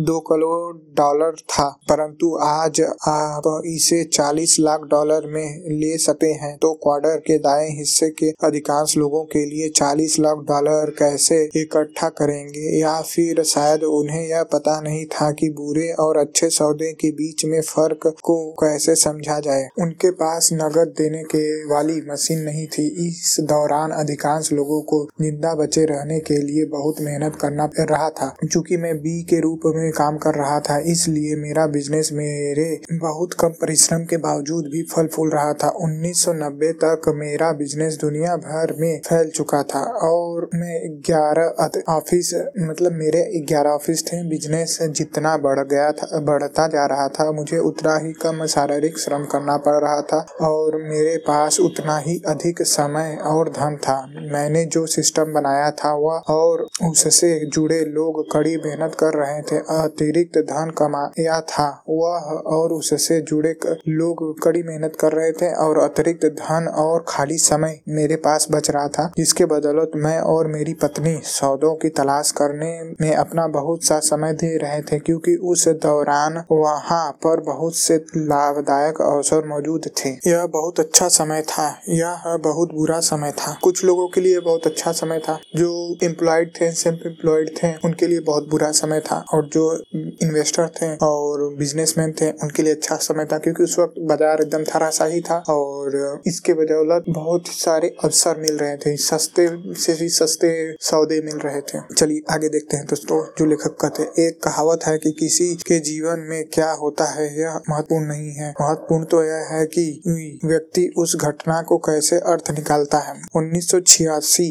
Speaker 1: दो करोड़ डॉलर था। परंतु आज आप इसे 40 लाख डॉलर में ले सकते हैं। तो क्वार्टर के दाएँ हिस्से के अधिकांश लोगों के लिए 40 लाख डॉलर कैसे इकट्ठा करेंगे? या फिर शायद उन्हें यह पता नहीं था कि बुरे और अच्छे सौदे के बीच में फ़र्क को कैसे समझा जाए। उनके पास नगद देने के वाली मशीन नहीं थी। इस दौरान अधिकांश लोगों को ज़िंदा बचे रहने के लिए बहुत मेहनत करना पड़ रहा था, चूँकि मैं बी के रूप में काम कर रहा था, इसलिए मेरा बिज़नेस मेरे बहुत कम परिश्रम के बावजूद भी फल फूल रहा था। 1990 तक मेरा बिज़नेस दुनिया भर में फैल चुका था और मैं ग्यारह ऑफ़िस मतलब मेरे ग्यारह ऑफ़िस थे। बिज़नेस जितना बढ़ गया था, बढ़ता जा रहा था, मुझे उतना ही कम शारीरिक श्रम करना पड़ रहा था और मेरे पास उतना ही अधिक समय और धन था। मैंने जो सिस्टम बनाया था, वह और उससे जुड़े लोग कड़ी मेहनत कर रहे थे। अतिरिक्त धन कमाया था, वह और उससे जुड़े लोग कड़ी मेहनत कर रहे थे और अतिरिक्त धन और खाली समय मेरे पास बच रहा था। जिसके बदौलत मैं और मेरी पत्नी सौदों की तलाश करने में अपना बहुत सा समय दे रहे थे, क्योंकि उस दौरान वहाँ पर बहुत से लाभदायक अवसर मौजूद थे। यह बहुत अच्छा समय था। यह बहुत बुरा समय था। कुछ लोगों के लिए बहुत अच्छा समय था, जो एम्प्लॉयड थे सेल्फ एम्प्लॉयड थे, उनके लिए बहुत बुरा समय था और जो इन्वेस्टर थे और बिजनेसमैन थे, उनके लिए अच्छा समय था, क्योंकि उस वक्त बाज़ार एकदम थराशाही था और इसके बदौलत बहुत सारे अवसर मिल रहे थे, सस्ते से भी सस्ते सौदे मिल रहे थे। चलिए आगे देखते हैं दोस्तों, जो लेखक कहते एक कहावत है कि किसी के जीवन में क्या होता है, यह महत्वपूर्ण नहीं है। महत्वपूर्ण तो यह है कि व्यक्ति उस घटना को कैसे अर्थ निकालता है। उन्नीस सौ छियासी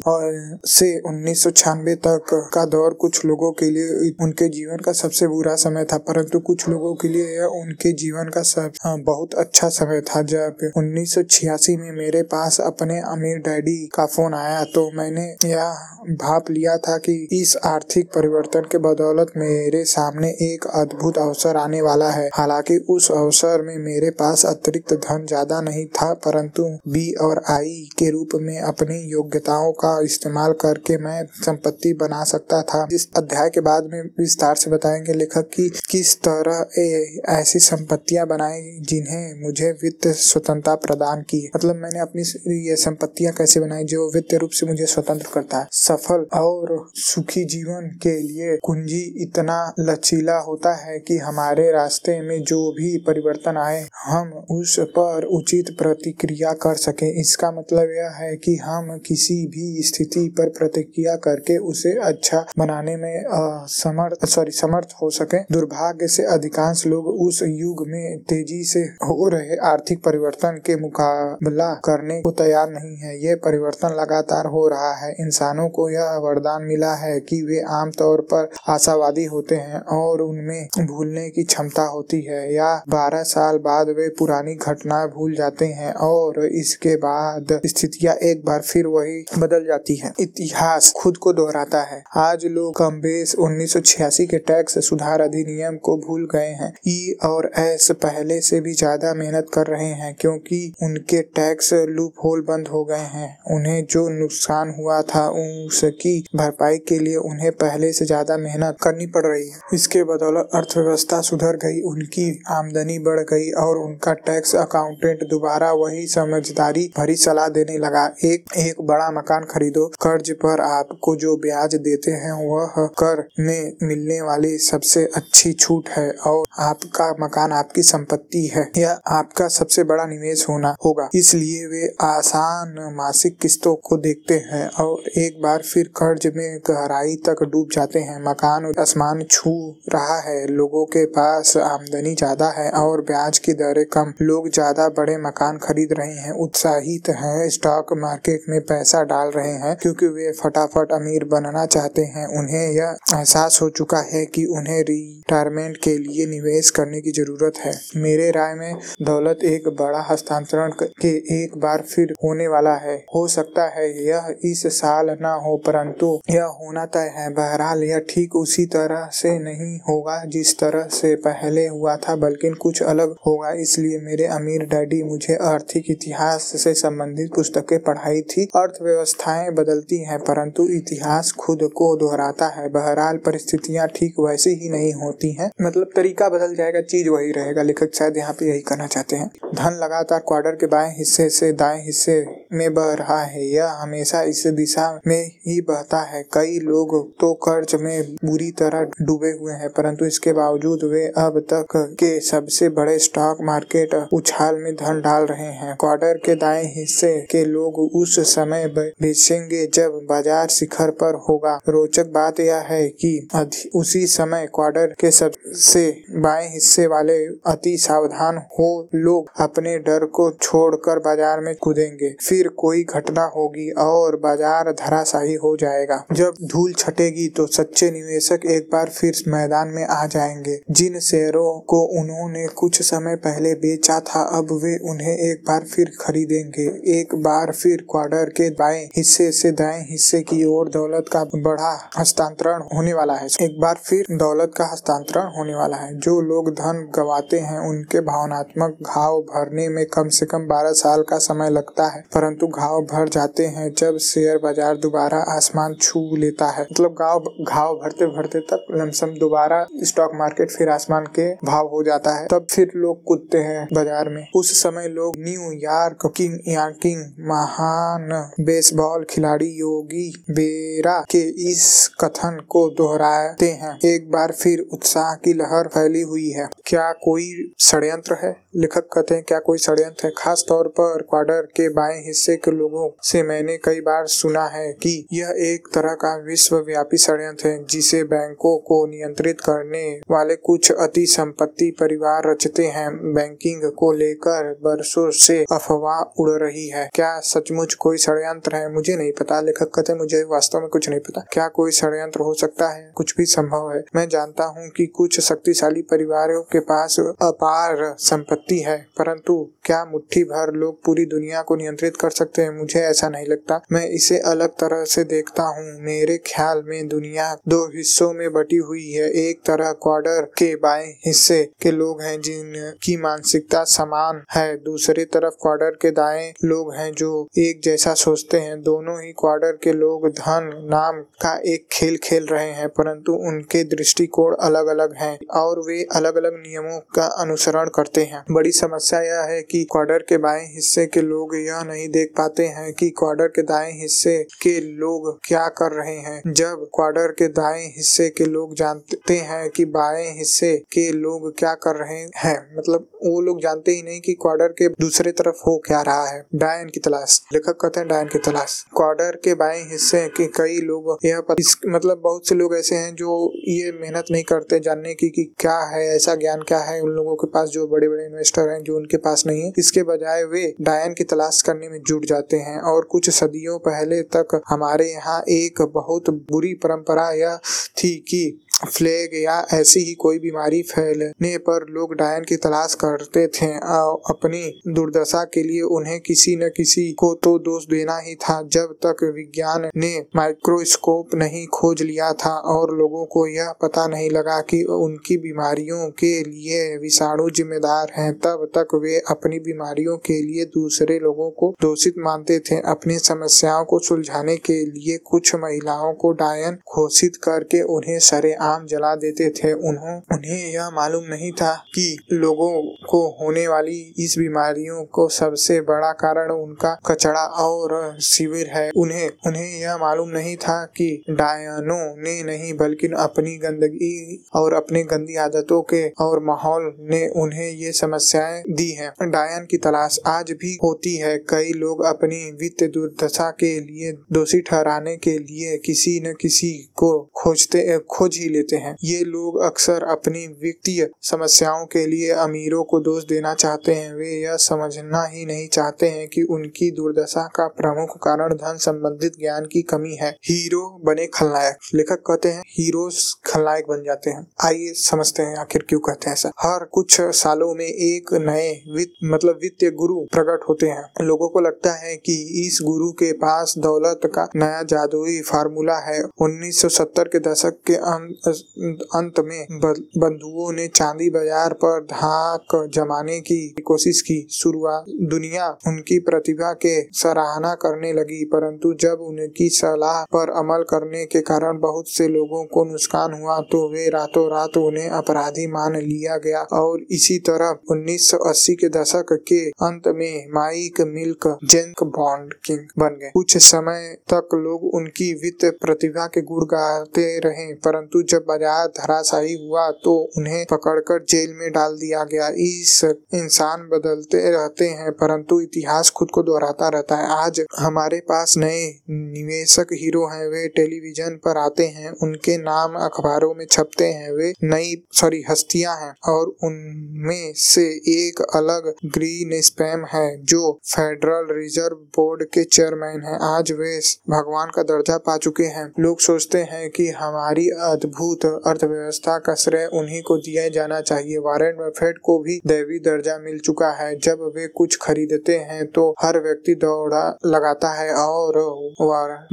Speaker 1: से उन्नीस सौ छियानबे तक का दौर कुछ लोगों के लिए उनके जीवन का सबसे बुरा समय था, परंतु कुछ लोगों के लिए यह उनके जीवन का सब बहुत अच्छा समय था। जब उन्नीस सौ छियासी में मेरे पास अपने अमीर डैडी का फ़ोन आया तो मैंने यह भाप लिया था कि इस आर्थिक परिवर्तन के बदौलत मेरे सामने एक अद्भुत अवसर आने वाला है। हालाँकि उस अवसर में मेरे पास अतिरिक्त धन ज़्यादा नहीं था, परंतु बी और आई के रूप में अपनी योग्यताओं का इस्तेमाल करके मैं संपत्ति बना सकता था। इस अध्याय के बाद में विस्तार से बताएँगे लेखक की किस तरह ए, ऐसी संपत्तियाँ बनाई जिन्हें मुझे वित्त स्वतंत्रता प्रदान की। मतलब मैंने अपनी ये संपत्तियाँ कैसे बनाई जो वित्त रूप से मुझे स्वतंत्र करता है? सफल और सुखी जीवन के लिए कुंजी इतना लचीला होता है कि हमारे रास्ते में जो भी परिवर्तन आए हम उस पर उचित प्रतिक्रिया कर सके। इसका मतलब यह है कि हम किसी भी स्थिति पर प्रतिक्रिया करके उसे अच्छा बनाने में समर्थ, सॉरी, समर्थ हो सके। दुर्भाग्य से अधिकांश लोग उस युग में तेज़ी से हो रहे आर्थिक परिवर्तन के मुकाबला करने को तैयार नहीं है। यह परिवर्तन लगातार हो रहा है। इंसानों को यह वरदान मिला है कि वे आमतौर पर आशावादी होते हैं और उनमें भूलने की क्षमता होती है। या बारह साल बाद वे पुरानी घटनाएँ भूल जाते हैं और इसके बाद स्थितियाँ एक बार फिर वही बदल जाती है। इतिहास खुद को दोहराता है। आज लोग कम बेस उन्नीस सौ छियासी के टैक्स सुधार अधिनियम को भूल गए हैं। ई और एस पहले से भी ज़्यादा मेहनत कर रहे हैं क्योंकि उनके टैक्स लूप होल बंद हो गए हैं। उन्हें जो नुकसान हुआ था, उसकी भरपाई के लिए उन्हें पहले से ज़्यादा मेहनत करनी पड़ रही है। इसके बदौलत अर्थव्यवस्था सुधर गई, उनकी आमदनी बढ़ गई और उनका टैक्स अकाउंटेंट दोबारा वही समझदारी भरी सलाह देने लगा। एक एक बड़ा मकान खरीदो। कर्ज पर आपको जो ब्याज देते हैं, वह कर में मिलने वाली सबसे अच्छी छूट है और आपका मकान आपकी संपत्ति है। यह आपका सबसे बड़ा निवेश होना होगा। इसलिए वे आसान मासिक किस्तों को देखते हैं और एक बार फिर कर्ज में गहराई तक डूब जाते हैं। मकान आसमान छू रहा है। लोगों के पास आमदनी ज़्यादा है और ब्याज की दरें कम। लोग ज़्यादा बड़े मकान खरीद रहे हैं। उत्साहित हैं। स्टॉक मार्केट में पैसा डाल रहे हैं क्योंकि वे फटाफट अमीर बनना चाहते हैं। उन्हें यह एहसास हो चुका है कि उन्हें रिटायरमेंट के लिए निवेश करने की ज़रूरत है। मेरे राय में, दौलत एक बड़ा हस्तांतरण के एक बार फिर होने वाला है। हो सकता है यह इस साल न हो, परंतु यह होना तय है। बहरहाल, यह ठीक उसी तरह से नहीं होगा जिस तरह से पहले हुआ था, बल्कि कुछ अलग होगा। इसलिए मेरे अमीर डैडी मुझे आर्थिक इतिहास से संबंधित पुस्तकें पढ़ाई थी। अर्थव्यवस्थाएँ बदलती हैं, परंतु इतिहास खुद को दोहराता है। बहरहाल, परिस्थितियाँ ठीक वैसी ही नहीं होती हैं। मतलब तरीका बदल जाएगा, चीज़ वही रहेगा। लेखक शायद यहाँ पे यही करना चाहते हैं। धन लगातार क्वार्टर के बाएँ हिस्से से दाएँ हिस्से में बह रहा है। यह हमेशा इस दिशा में ही बहता है। कई लोग तो कर्ज में बुरी तरह डूबे हुए हैं, परंतु इसके बावजूद वे अब तक के सबसे बड़े स्टॉक मार्केट उछाल में धन डाल रहे हैं। क्वार्टर के दाएँ हिस्से के लोग उस समय बेचेंगे जब बाज़ार शिखर पर होगा। रोचक बात यह है कि उसी समय क्वार्टर के सबसे बाएँ हिस्से वाले अति सावधान हो लोग अपने डर को छोड़कर बाज़ार में कूदेंगे। फिर कोई घटना होगी और बाज़ार धराशाही हो जाएगा। जब धूल छटेगी तो सच्चे निवेशक एक बार फिर मैदान में आ जाएँगे। जिन शेयरों को उन्होंने कुछ समय पहले बेचा था, अब वे उन्हें एक बार फिर खरीदेंगे। एक बार फिर क्वार्टर के बाएँ हिस्से से दाएँ हिस्से की ओर दौलत का बड़ा हस्तांतरण होने वाला है। एक बार फिर दौलत का हस्तांतरण होने वाला है। जो लोग धन गवाते हैं, उनके भावनात्मक घाव भरने में कम से कम बारह साल का समय लगता है। परंतु घाव भर जाते हैं जब शेयर बाज़ार दोबारा आसमान छू लेता है। मतलब गाँव घाव भरते भरते तक लमसम दोबारा स्टॉक मार्केट फिर आसमान के भाव हो जाता है। तब फिर लोग कूदते हैं बाज़ार में। उस समय लोग न्यू न्यूयॉर्क किंग याकिंग महान बेसबॉल खिलाड़ी योगी बेरा के इस कथन को दोहराते हैं। एक बार फिर उत्साह की लहर फैली हुई है। क्या कोई षड्यंत्र है? लेखक कहते हैं क्या कोई षड्यंत्र है? खास तौर पर क्वार्टर के बाएँ हिस्से के लोगों से मैंने कई बार सुना है कि यह एक तरह का विश्वव्यापी षड्यंत्र है, जिसे बैंकों को नियंत्रित करने वाले कुछ अति संपत्ति परिवार रचते हैं। बैंकिंग को लेकर बरसों से अफवाह उड़ रही है। क्या सचमुच कोई षड्यंत्र है? मुझे नहीं पता। लेखक कहते मुझे वास्तव में कुछ नहीं पता। क्या कोई षड्यंत्र हो सकता है? कुछ भी संभव है। मैं जानता हूँ कि कुछ शक्तिशाली परिवारों के पास अपार संपत्ति है, परंतु क्या मुट्ठी भर लोग पूरी दुनिया को नियंत्रित कर सकते हैं। मुझे ऐसा नहीं लगता। मैं इसे अलग तरह से देखता हूँ। मेरे ख्याल में दुनिया दो हिस्सों में बटी हुई है। एक तरह क्वार्टर के बाएँ हिस्से के लोग हैं जिनकी मानसिकता समान है। दूसरी तरफ़ क्वार्टर के दाएँ लोग हैं जो एक जैसा सोचते हैं। दोनों ही क्वार्टर के लोग धन, नाम का एक खेल खेल रहे हैं, परंतु उनके दृष्टिकोण अलग अलग हैं और वे अलग अलग नियमों का अनुसरण करते हैं। बड़ी समस्या यह है कि क्वार्टर के बाएँ हिस्से के लोग यह नहीं देख पाते हैं कि क्वार्टर के दाएँ हिस्से के लोग क्या कर रहे हैं। जब क्वार्टर के दाएँ हिस्से के लोग जानते हैं कि बाएँ हिस्से के लोग क्या कर रहे हैं मतलब वो लोग जानते ही नहीं कि क्वार्टर के दूसरे तरफ़ हो क्या रहा है। डायन की तलाश। लेखक कहते हैं डायन की तलाश। क्वार्टर के बाएँ हिस्से के कई लोग यह मतलब बहुत से लोग ऐसे हैं जो ये मेहनत नहीं करते जानने की कि क्या है, ऐसा ज्ञान क्या है उन लोगों के पास जो बड़े बड़े इन्वेस्टर हैं जो उनके पास नहीं है। इसके बजाय वे डायन की तलाश करने में जुट जाते हैं और कुछ सदियों पहले तक हमारे यहाँ एक बहुत बुरी परंपरा यह थी कि फ्लैग या ऐसी ही कोई बीमारी फैलने पर लोग डायन की तलाश करते थे। और अपनी दुर्दशा के लिए उन्हें किसी न किसी को तो दोष देना ही था। जब तक विज्ञान ने माइक्रोस्कोप नहीं खोज लिया था और लोगों को यह पता नहीं लगा कि उनकी बीमारियों के लिए विषाणु जिम्मेदार हैं, तब तक वे अपनी बीमारियों के लिए दूसरे लोगों को दोषित मानते थे। अपनी समस्याओं को सुलझाने के लिए कुछ महिलाओं को डायन घोषित करके उन्हें सरे आम जला देते थे। उन्हों, उन्हें यह मालूम नहीं था कि लोगों को होने वाली इस बीमारियों को सबसे बड़ा कारण उनका कचड़ा और शिविर है। उन्हें उन्हें यह मालूम नहीं था कि डायनों ने नहीं, बल्कि अपनी गंदगी और अपने गंदी आदतों के और माहौल ने उन्हें ये समस्याएँ दी हैं। डायन की तलाश आज भी होती है। कई लोग अपनी वित्त दुर्दशा के लिए दोषी ठहराने के लिए किसी न किसी को खोजते, खोज ही लेते हैं। ये लोग अक्सर अपनी वित्तीय समस्याओं के लिए अमीरों को दोष देना चाहते हैं। वे यह समझना ही नहीं चाहते हैं कि उनकी दुर्दशा का प्रमुख कारण धन संबंधित ज्ञान की कमी है। हीरो बने खलनायक। लेखक कहते हैं हीरो खलनायक बन जाते हैं। आइए समझते हैं आखिर क्यों कहते हैं ऐसा। हर कुछ सालों में एक नए वित्त मतलब वित्तीय गुरु प्रकट होते हैं। लोगों को लगता है कि इस गुरु के पास दौलत का नया जादुई फार्मूला है। 1970 के दशक के अंत में बंधुओं ने चांदी बाज़ार पर धाक जमाने की कोशिश की। शुरुआत दुनिया उनकी प्रतिभा के सराहना करने लगी, परंतु जब उनकी सलाह पर अमल करने के कारण बहुत से लोगों को नुकसान हुआ तो वे रातों रात उन्हें अपराधी मान लिया गया। और इसी तरह 1980 के दशक के अंत में Mike Milken junk bond king बन गए। कुछ समय तक लोग उनकी वित्त प्रतिभा के गुण गाते रहे, परंतु जब बाज़ार धराशाही हुआ तो उन्हें पकड़कर जेल में डाल दिया गया। इस इंसान बदलते रहते हैं, परंतु इतिहास खुद को दोहराता रहता है। आज हमारे पास नए निवेशक हीरो हैं, वे टेलीविज़न पर आते हैं, उनके नाम अखबारों में छपते हैं, वे नई, सॉरी, हस्तियाँ हैं, और उनमें से एक अलग ग्रीन स्पैम है, जो फेडरल रिज़र्व बोर्ड के चेयरमैन हैं। आज वे भगवान का दर्जा पा चुके हैं। लोग सोचते हैं कि हमारी अद्भुत अर्थव्यवस्था का श्रेय उन्हीं को दिया जाना चाहिए। वारेन बफेट को भी दैवी दर्जा मिल चुका है। जब वे कुछ खरीदते हैं तो हर व्यक्ति दौड़ा लगाता है और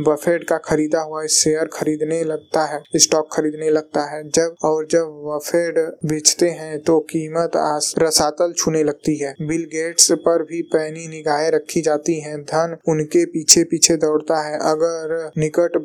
Speaker 1: बफेट का खरीदा हुआ शेयर खरीदने लगता है, स्टॉक खरीदने लगता है। जब और जब बफेट बेचते हैं तो कीमत रसातल छूने लगती है। बिल गेट्स पर भी पैनी निगाहें रखी जाती हैं। धन उनके पीछे पीछे दौड़ता है। अगर निकट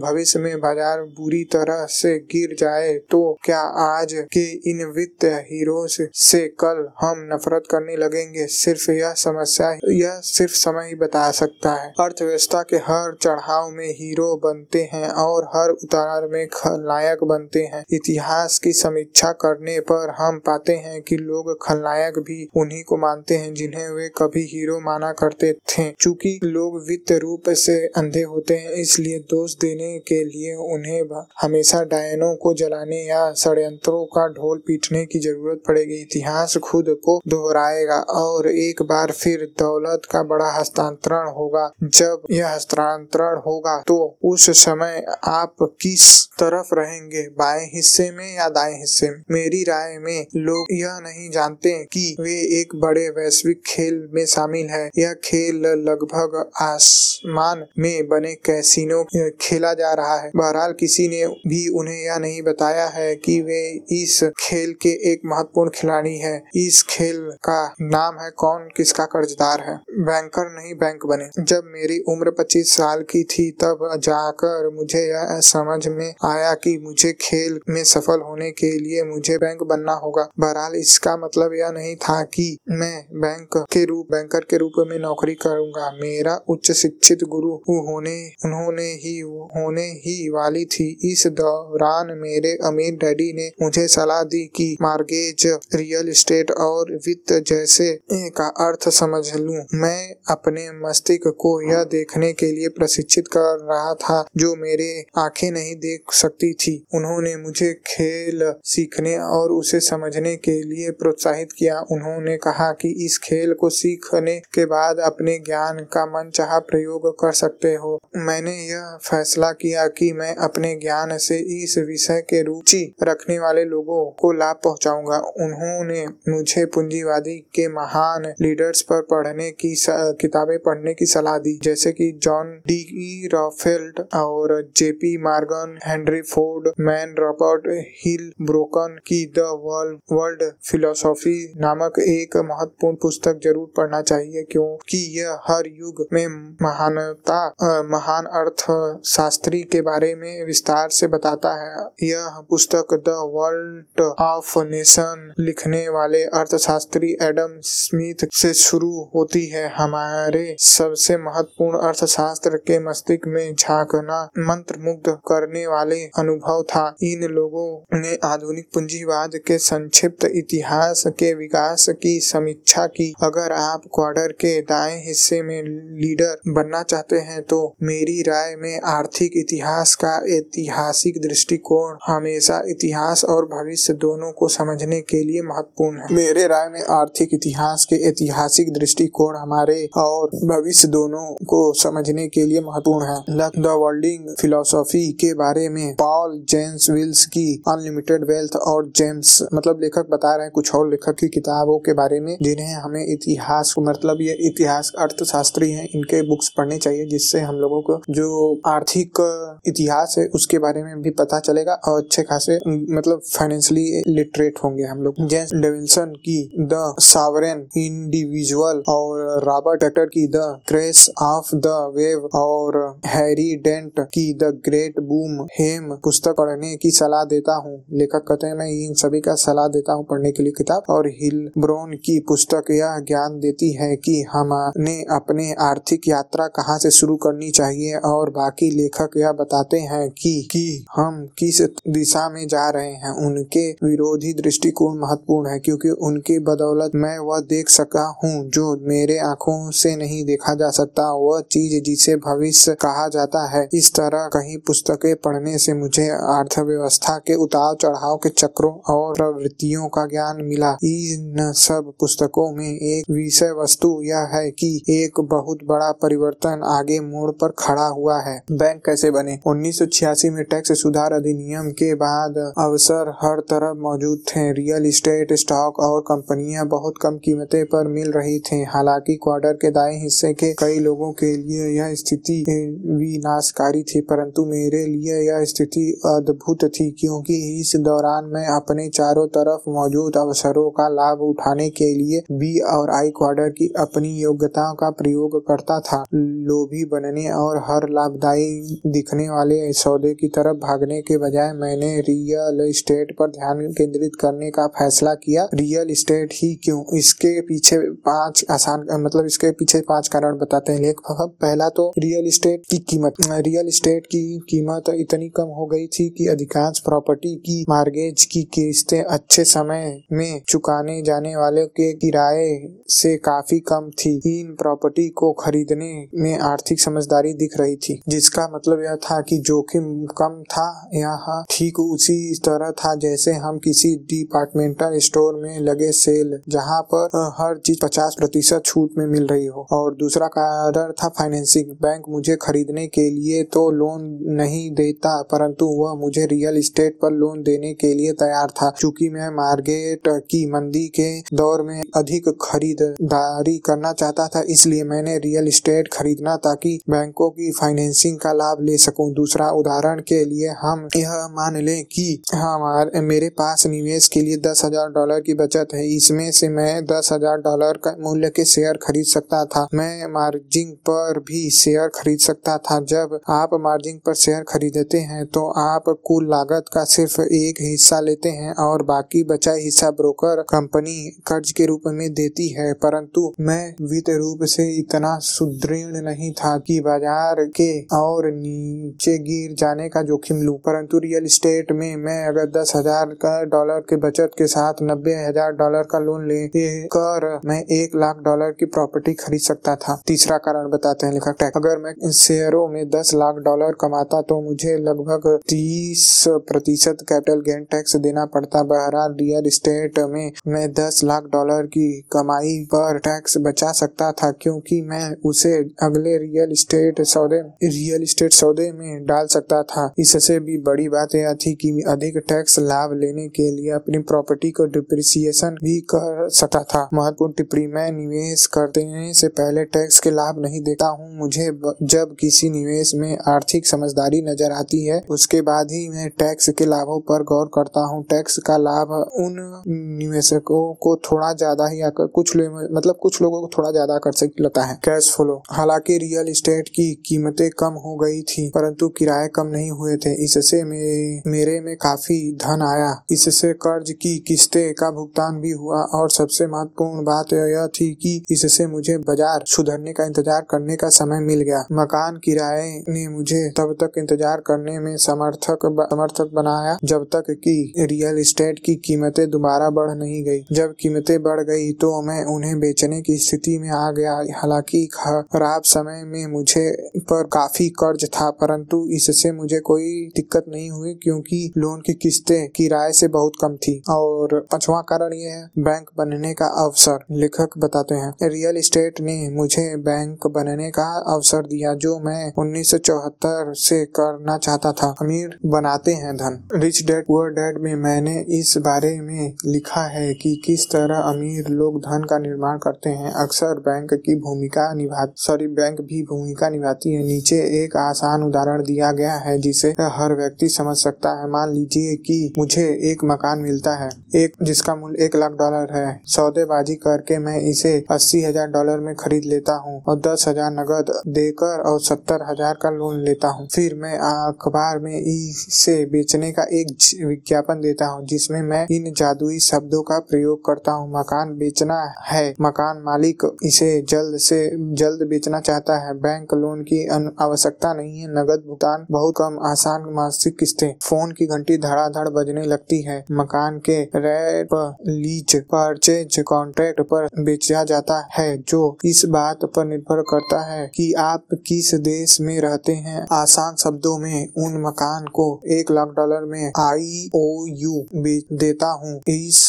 Speaker 1: भविष्य में बाज़ार बुरी तरह से गिर जाए तो क्या आज के इन वित्त हीरो से कल हम नफरत करने लगेंगे? सिर्फ़ यह समस्या यह सिर्फ़ समय ही बता सकता है। अर्थव्यवस्था के हर चढ़ाव में हीरो बनते हैं और हर उतार में खलनायक बनते हैं। इतिहास की समीक्षा करने पर हम पाते हैं कि लोग खलनायक भी उन्हीं को मानते हैं जिन्हें वे कभी हीरो माना करते थे। चूँकि लोग वित्त रूप से अंधे होते हैं, इसलिए दोष देने के लिए उन्हें हमेशा डायनों को जलाने या षड्यंत्रों का ढोल पीटने की ज़रूरत पड़ेगी। इतिहास खुद को दोहराएगा और एक बार फिर दौलत का बड़ा हस्तांतरण होगा। जब यह हस्तांतरण होगा तो उस समय आप किस तरफ़ रहेंगे? बाएँ हिस्से में या दाएँ हिस्से में? मेरी राय में लोग यह नहीं जानते कि वे एक बड़े वैश्विक खेल में शामिल है। यह खेल लगभग आसमान में बने कैसीनो खेला जा रहा है। बहरहाल, किसी ने भी उन्हें यह नहीं बताया है कि वे इस खेल के एक महत्वपूर्ण खिलाड़ी है। इस खेल का नाम है कौन? किसका कर्जदार है? बैंकर नहीं, बैंक बने। जब मेरी उम्र 25 साल की थी, तब जाकर मुझे यह समझ में आया कि मुझे खेल में सफल होने के लिए मुझे बैंक बनना होगा। बहरहाल, इसका मतलब यह नहीं था कि मैं बैंक के रूप, बैंकर के रूप में नौकरी करूँगा। मेरा उच्च शिक्षित गुरु होने उन्होंने ही होने ही वाली थी। इस दौरान मेरे अमीर डैडी ने मुझे सलाह दी कि मार्गेज रियल एस्टेट और वित्त जैसे का अर्थ समझ लूँ। मैं अपने मस्तिष्क को यह देखने के लिए प्रशिक्षित कर रहा था जो मेरे आँखें नहीं देख सकती थी। उन्होंने मुझे खेल सीखने और उसे समझने के लिए प्रोत्साहित किया। उन्होंने कहा कि इस खेल को सीखने के बाद अपने ज्ञान का मन चाह प्रयोग कर सकते हो। मैंने यह फैसला किया कि मैं अपने ज्ञान से इस विषय के रुचि रखने वाले लोगों को लाभ पहुंचाऊँगा। उन्होंने मुझे पूंजीवादी के महान लीडर्स पर पढ़ने की किताबें पढ़ने की सलाह दी, जैसे कि जॉन डी रॉफेल्ड और JP Morgan, Henry Ford, man Robert Hill, broken की द वर्ल्ड वर्ल्ड फिलोसॉफी नामक एक महत्वपूर्ण पुस्तक ज़रूर पढ़ना चाहिए, क्योंकि यह हर युग में महानता महान अर्थ शास्त्री के बारे में विस्तार से बताता है। यह पुस्तक द वर्ल्ड ऑफ़ नेशन लिखने वाले अर्थशास्त्री एडम स्मिथ से शुरू होती है। हमारे सबसे महत्वपूर्ण अर्थशास्त्र के मस्तिष्क में झांकना मंत्र मुग्ध करने वाले अनुभव था। इन लोगों ने आधुनिक पूंजीवाद के संक्षिप्त इतिहास के विकास की समीक्षा की। अगर आप क्वार्टर के दाएँ हिस्से में लीडर बनना चाहते हैं तो मेरी राय में आर्थिक इतिहास का ऐतिहासिक दृष्टिकोण हमेशा इतिहास और भविष्य दोनों को समझने के लिए महत्वपूर्ण है। मेरे राय में आर्थिक इतिहास के ऐतिहासिक दृष्टिकोण हमारे और भविष्य दोनों को समझने के लिए महत्वपूर्ण है। द वर्ल्डिंग फिलोसॉफी के बारे में पॉल जेम्स विल्स की अनलिमिटेड वेल्थ और जेम्स मतलब लेखक बता रहे हैं कुछ और लेखक की किताबों के बारे में, जिन्हें हमें इतिहास मतलब ये इतिहास अर्थशास्त्री हैं, इनके बुक्स पढ़ने चाहिए, जिससे हम लोगों को जो आर्थिक इतिहास है उसके बारे में भी पता चलेगा और अच्छे खासे मतलब फाइनेंशियली लिटरेट होंगे हम लोग। जेम्स डेविल्सन की द सावरेन इंडिविजुअल और रॉबर्ट टेक्टर की the crest of the wave और हैरी डेंट की द ग्रेट बूम हेम पुस्तक पढ़ने की सलाह देता हूँ। लेखक कहते हैं, मैं इन सभी का सलाह देता हूँ पढ़ने के लिए किताब और हिल ब्रोन की पुस्तक। यह ज्ञान देती है कि हमने अपने आर्थिक यात्रा कहाँ से शुरू करनी चाहिए और बाकी लेखक यह बताते हैं कि कि हम किस दिशा में जा रहे हैं, उनके विरोधी दृष्टिकोण महत्वपूर्ण है, क्योंकि उनकी बदौलत मैं वह देख सका हूँ जो मेरे आँखों से नहीं देखा जा सकता। वह चीज़ जिसे भविष्य कहा जाता है, इस तरह कहीं पुस्तकें पढ़ने से मुझे अर्थव्यवस्था के उतार चढ़ाव के चक्रों और प्रवृत्तियों का ज्ञान मिला। इन सब पुस्तकों में एक विषय वस्तु यह है कि एक बहुत बड़ा परिवर्तन आगे मोड़ पर खड़ा हुआ है। बैंक कैसे बने? उन्नीस सौ छियासी में टैक्स सुधार अधिनियम के बाद अवसर हर तरफ़ मौजूद थे। रियल इस्टेट स्टॉक और कंपनियाँ बहुत कम कीमतें पर मिल रही थी। हालाँकि क्वार्टर के दाएँ हिस्से के कई लोगों के लिए यह स्थिति विनाशकारी थी, परंतु मेरे लिए यह स्थिति अद्भुत थी, क्योंकि इस दौरान मैं अपने चारों तरफ़ मौजूद अवसरों का लाभ उठाने के लिए बी और आई क्वार्टर की अपनी योग्यताओं का प्रयोग करता था। लोभी बनने और हर लाभदायी दिखने वाले सौदे की तरफ़ भागने के बजाय मैंने रियल इस्टेट पर ध्यान केंद्रित करने का फैसला किया। रियल इस्टेट ही क्यों? इसके पीछे पाँच आसान मतलब इसके पीछे पाँच कारण बताते हैं। लेखक पहला तो रियल एस्टेट की कीमत। रियल एस्टेट की कीमत इतनी कम हो गई थी कि अधिकांश प्रॉपर्टी की मार्गेज की किस्तें अच्छे समय में चुकाने जाने वाले के किराए से काफ़ी कम थी। इन प्रॉपर्टी को खरीदने में आर्थिक समझदारी दिख रही थी, जिसका मतलब यह था कि जोखिम कम था यहाँ ठीक उसी तरह था जैसे हम किसी डिपार्टमेंटल स्टोर में लगे सेल जहाँ पर हर चीज़ पचास प्रतिशत छूट में मिल रही हो। और दूसरा कारण था फाइनेंसिंग बैंक मुझे खरीदने के लिए तो लोन नहीं देता, परंतु वह मुझे रियल इस्टेट पर लोन देने के लिए तैयार था। चूँकि मैं मार्केट की मंदी के दौर में अधिक खरीदारी करना चाहता था, इसलिए मैंने रियल इस्टेट खरीदना ताकि बैंकों की फाइनेंसिंग का लाभ ले सकूँ। दूसरा उदाहरण के लिए हम यह मान लें कि हमारे, मेरे पास निवेश के लिए दस हज़ार डॉलर की बचत है। इसमें से मैं दस हज़ार डॉलर का मूल्य के शेयर खरीद सकता था। मैं मार्जिन पर भी शेयर खरीद सकता था। जब आप मार्जिन पर शेयर खरीदते हैं तो आप कुल लागत का सिर्फ़ एक हिस्सा लेते हैं और बाकी बचा हिस्सा ब्रोकर कंपनी कर्ज के रूप में देती है। परंतु मैं वित्त रूप से इतना सुदृढ़ नहीं था कि बाज़ार के और नीचे गिर जाने का जोखिम लूँ। परंतु रियल इस्टेट में मैं अगर दस हज़ार का डॉलर के बचत के साथ नब्बे हज़ार डॉलर का लोन ले कर मैं एक लाख डॉलर की प्रॉपर्टी खरीद सकता था। तीसरा कारण बताते हैं लेखक टैक्स अगर मैं शेयरों में दस लाख डॉलर कमाता तो मुझे लगभग तीस प्रतिशत कैपिटल गेन टैक्स देना पड़ता। बहरहाल रियल इस्टेट में मैं दस लाख डॉलर की कमाई पर टैक्स बचा सकता था क्योंकि मैं उसे अगले रियल इस्टेट सौदे, रियल इस्टेट सौदे में डाल सकता था। इससे भी बड़ी बात यह थी कि अधिक टैक्स लाभ लेने के लिए अपनी प्रॉपर्टी को डिप्रिसिएशन भी कर सकता था। महत्वपूर्ण टिप्पणी, मैं निवेश करने से पहले टैक्स के लाभ नहीं देता हूँ। मुझे जब किसी निवेश में आर्थिक समझदारी नज़र आती है, उसके बाद ही मैं टैक्स के लाभों पर गौर करता हूँ। टैक्स का लाभ उन निवेशकों को थोड़ा ज़्यादा ही आकर कुछ मतलब कुछ लोगों को थोड़ा ज़्यादा आकर्षक लगता है। कैश फ्लो हालाँकि रियल इस्टेट की कीमतें कम हो गई थी, परंतु किराए कम नहीं हुए थे। इससे मे, मेरे में काफ़ी धन आया। इससे कर्ज की किस्तें का भुगतान भी हुआ और सबसे महत्वपूर्ण बात यह थी कि इससे मुझे बाज़ार सुधरने का इंतज़ार करने का समय मिल गया। मकान किराए ने मुझे तब तक इंतज़ार करने में समर्थक समर्थक बनाया जब तक कि रियल एस्टेट की कीमतें दोबारा बढ़ नहीं गई। जब कीमतें बढ़ गई तो मैं उन्हें बेचने की स्थिति में आ गया। हालाँकि खराब समय में मुझे पर काफ़ी कर्ज था परंतु इससे मुझे कोई दिक्कत नहीं हुई क्योंकि लोन की किस्तें किराए से बहुत कम थी। और पांचवा कारण ये है बैंक बनने का अवसर। लेखक बताते हैं रियल एस्टेट ने मुझे बैंक बनने का अवसर दिया, जो मैं उन्नीस से करना चाहता था। अमीर बनाते हैं धन। रिच डेड पुअर डैड में मैंने इस बारे में लिखा है कि किस तरह अमीर लोग धन का निर्माण करते हैं। अक्सर बैंक की भूमिका निभा सॉरी बैंक भी भूमिका निभाती है। नीचे एक आसान उदाहरण दिया गया है, जिसे हर व्यक्ति व्यक्ति समझ सकता है। मान लीजिए कि मुझे एक मकान मिलता है, एक, जिसका मूल्य एक लाख डॉलर है। सौदेबाजी करके मैं इसे अस्सी हज़ार डॉलर में खरीद लेता हूँ और दस हज़ार नगद देकर और सत्तर हज़ार का लोन लेता हूँ। फिर मैं अखबार में इसे बेचने का एक विज्ञापन देता हूँ, जिसमें मैं इन जादुई शब्दों का प्रयोग करता हूँ। मकान बेचना है, मकान मालिक इसे जल्द से जल्द बेचना चाहता है। बैंक लोन की आवश्यकता नहीं है। नगद भुगतान बहुत कम, आसान मासिक किस्तें फ़ोन की घंटी धड़ाधड़ बजने लगती है। मकान के रेप, लीज, परचेज, कॉन्ट्रैक्ट पर बेचा जाता है, जो इस बात पर निर्भर करता है कि आप किस देश में रहते हैं। आसान शब्दों में, उन मकान को एक लाख डॉलर में आई ओ यू देता हूँ। इस,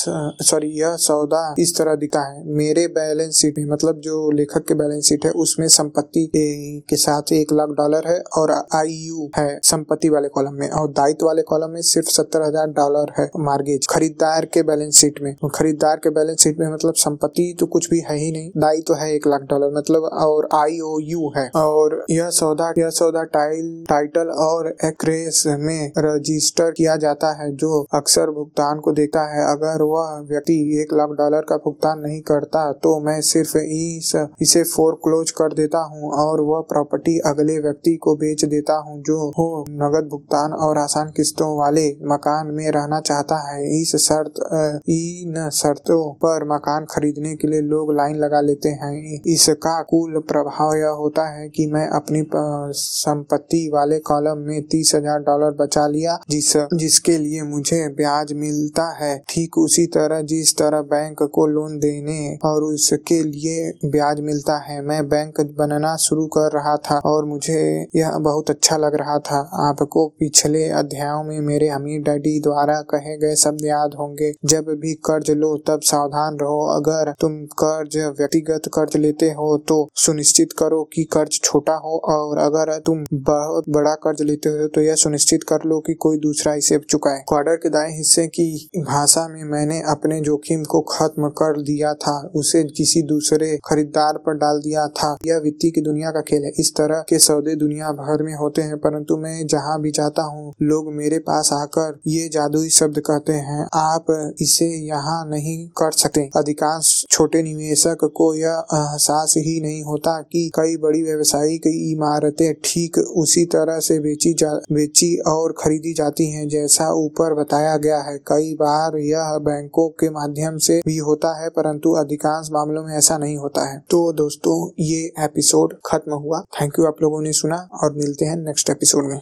Speaker 1: सॉरी, यह सौदा इस तरह दिखता है। मेरे बैलेंस शीट में मतलब जो लेखक के बैलेंस शीट है, उसमें संपत्ति के साथ एक लाख डॉलर है और आई यू है, संपत्ति वाले कॉलम में और दायित्व वाले कॉलम में सिर्फ़ सत्तर हज़ार डॉलर है मार्गेज खरीदार के बैलेंस शीट में। खरीदार के बैलेंस शीट में मतलब संपत्ति तो कुछ भी है ही नहीं। दायित्व तो है एक लाख डॉलर मतलब और आई ओ यू है। और यह सौदा यह सौदा टाइल टाइटल और एक्रेस में रजिस्टर किया जाता है, जो अक्सर भुगतान को देता है। अगर वह व्यक्ति एक लाख डॉलर का भुगतान नहीं करता तो मैं सिर्फ़ इस, इसे फोर क्लोज कर देता हूँ और वह प्रॉपर्टी अगले व्यक्ति को बेच देता हूँ, जो हो नगद भुगतान और आसान किस्तों वाले मकान में रहना चाहता है। इस शर्त इन शर्तों पर मकान खरीदने के लिए लोग लाइन लगा लेते हैं। इसका कुल प्रभाव यह होता है कि मैं अपनी संपत्ति वाले कॉलम में तीस हज़ार डॉलर बचा लिया, जिस, जिसके लिए मुझे ब्याज मिलता है। ठीक उसी तरह जिस तरह बैंक को लोन देने और उसके लिए ब्याज मिलता है, मैं बैंक बनना शुरू कर रहा था और मुझे यह बहुत अच्छा लग रहा था। आपको पिछले अध्यायों में मेरे अमीर डैडी द्वारा कहे गए शब्द याद होंगे। जब भी कर्ज लो, तब सावधान रहो। अगर तुम कर्ज, व्यक्तिगत कर्ज लेते हो तो सुनिश्चित करो कि कर्ज छोटा हो, और अगर तुम बहुत बड़ा कर्ज लेते हो तो यह सुनिश्चित कर लो कि कोई दूसरा इसे चुकाए। क्वार्टर के दाएँ हिस्से की भाषा में मैंने अपने जोखिम को खत्म कर दिया था। उसे किसी दूसरे खरीदार पर डाल दिया था। यह वित्तीय की दुनिया का खेल है। इस तरह के सौदे दुनिया भर में होते हैं, परंतु मैं जहाँ भी जाता हूँ। लोग मेरे पास आकर ये जादुई शब्द कहते हैं, आप इसे यहाँ नहीं कर सकते। अधिकांश छोटे निवेशक को यह एहसास ही नहीं होता कि कई बड़ी व्यवसायिक इमारतें ठीक उसी तरह से बेची जा, बेची और खरीदी जाती हैं, जैसा ऊपर बताया गया है। कई बार यह बैंकों के माध्यम से भी होता है, परंतु अधिकांश मामलों में ऐसा नहीं होता है। तो दोस्तों, ये एपिसोड खत्म हुआ। थैंक यू आप लोगों ने सुना, और मिलते हैं नेक्स्ट एपिसोड में।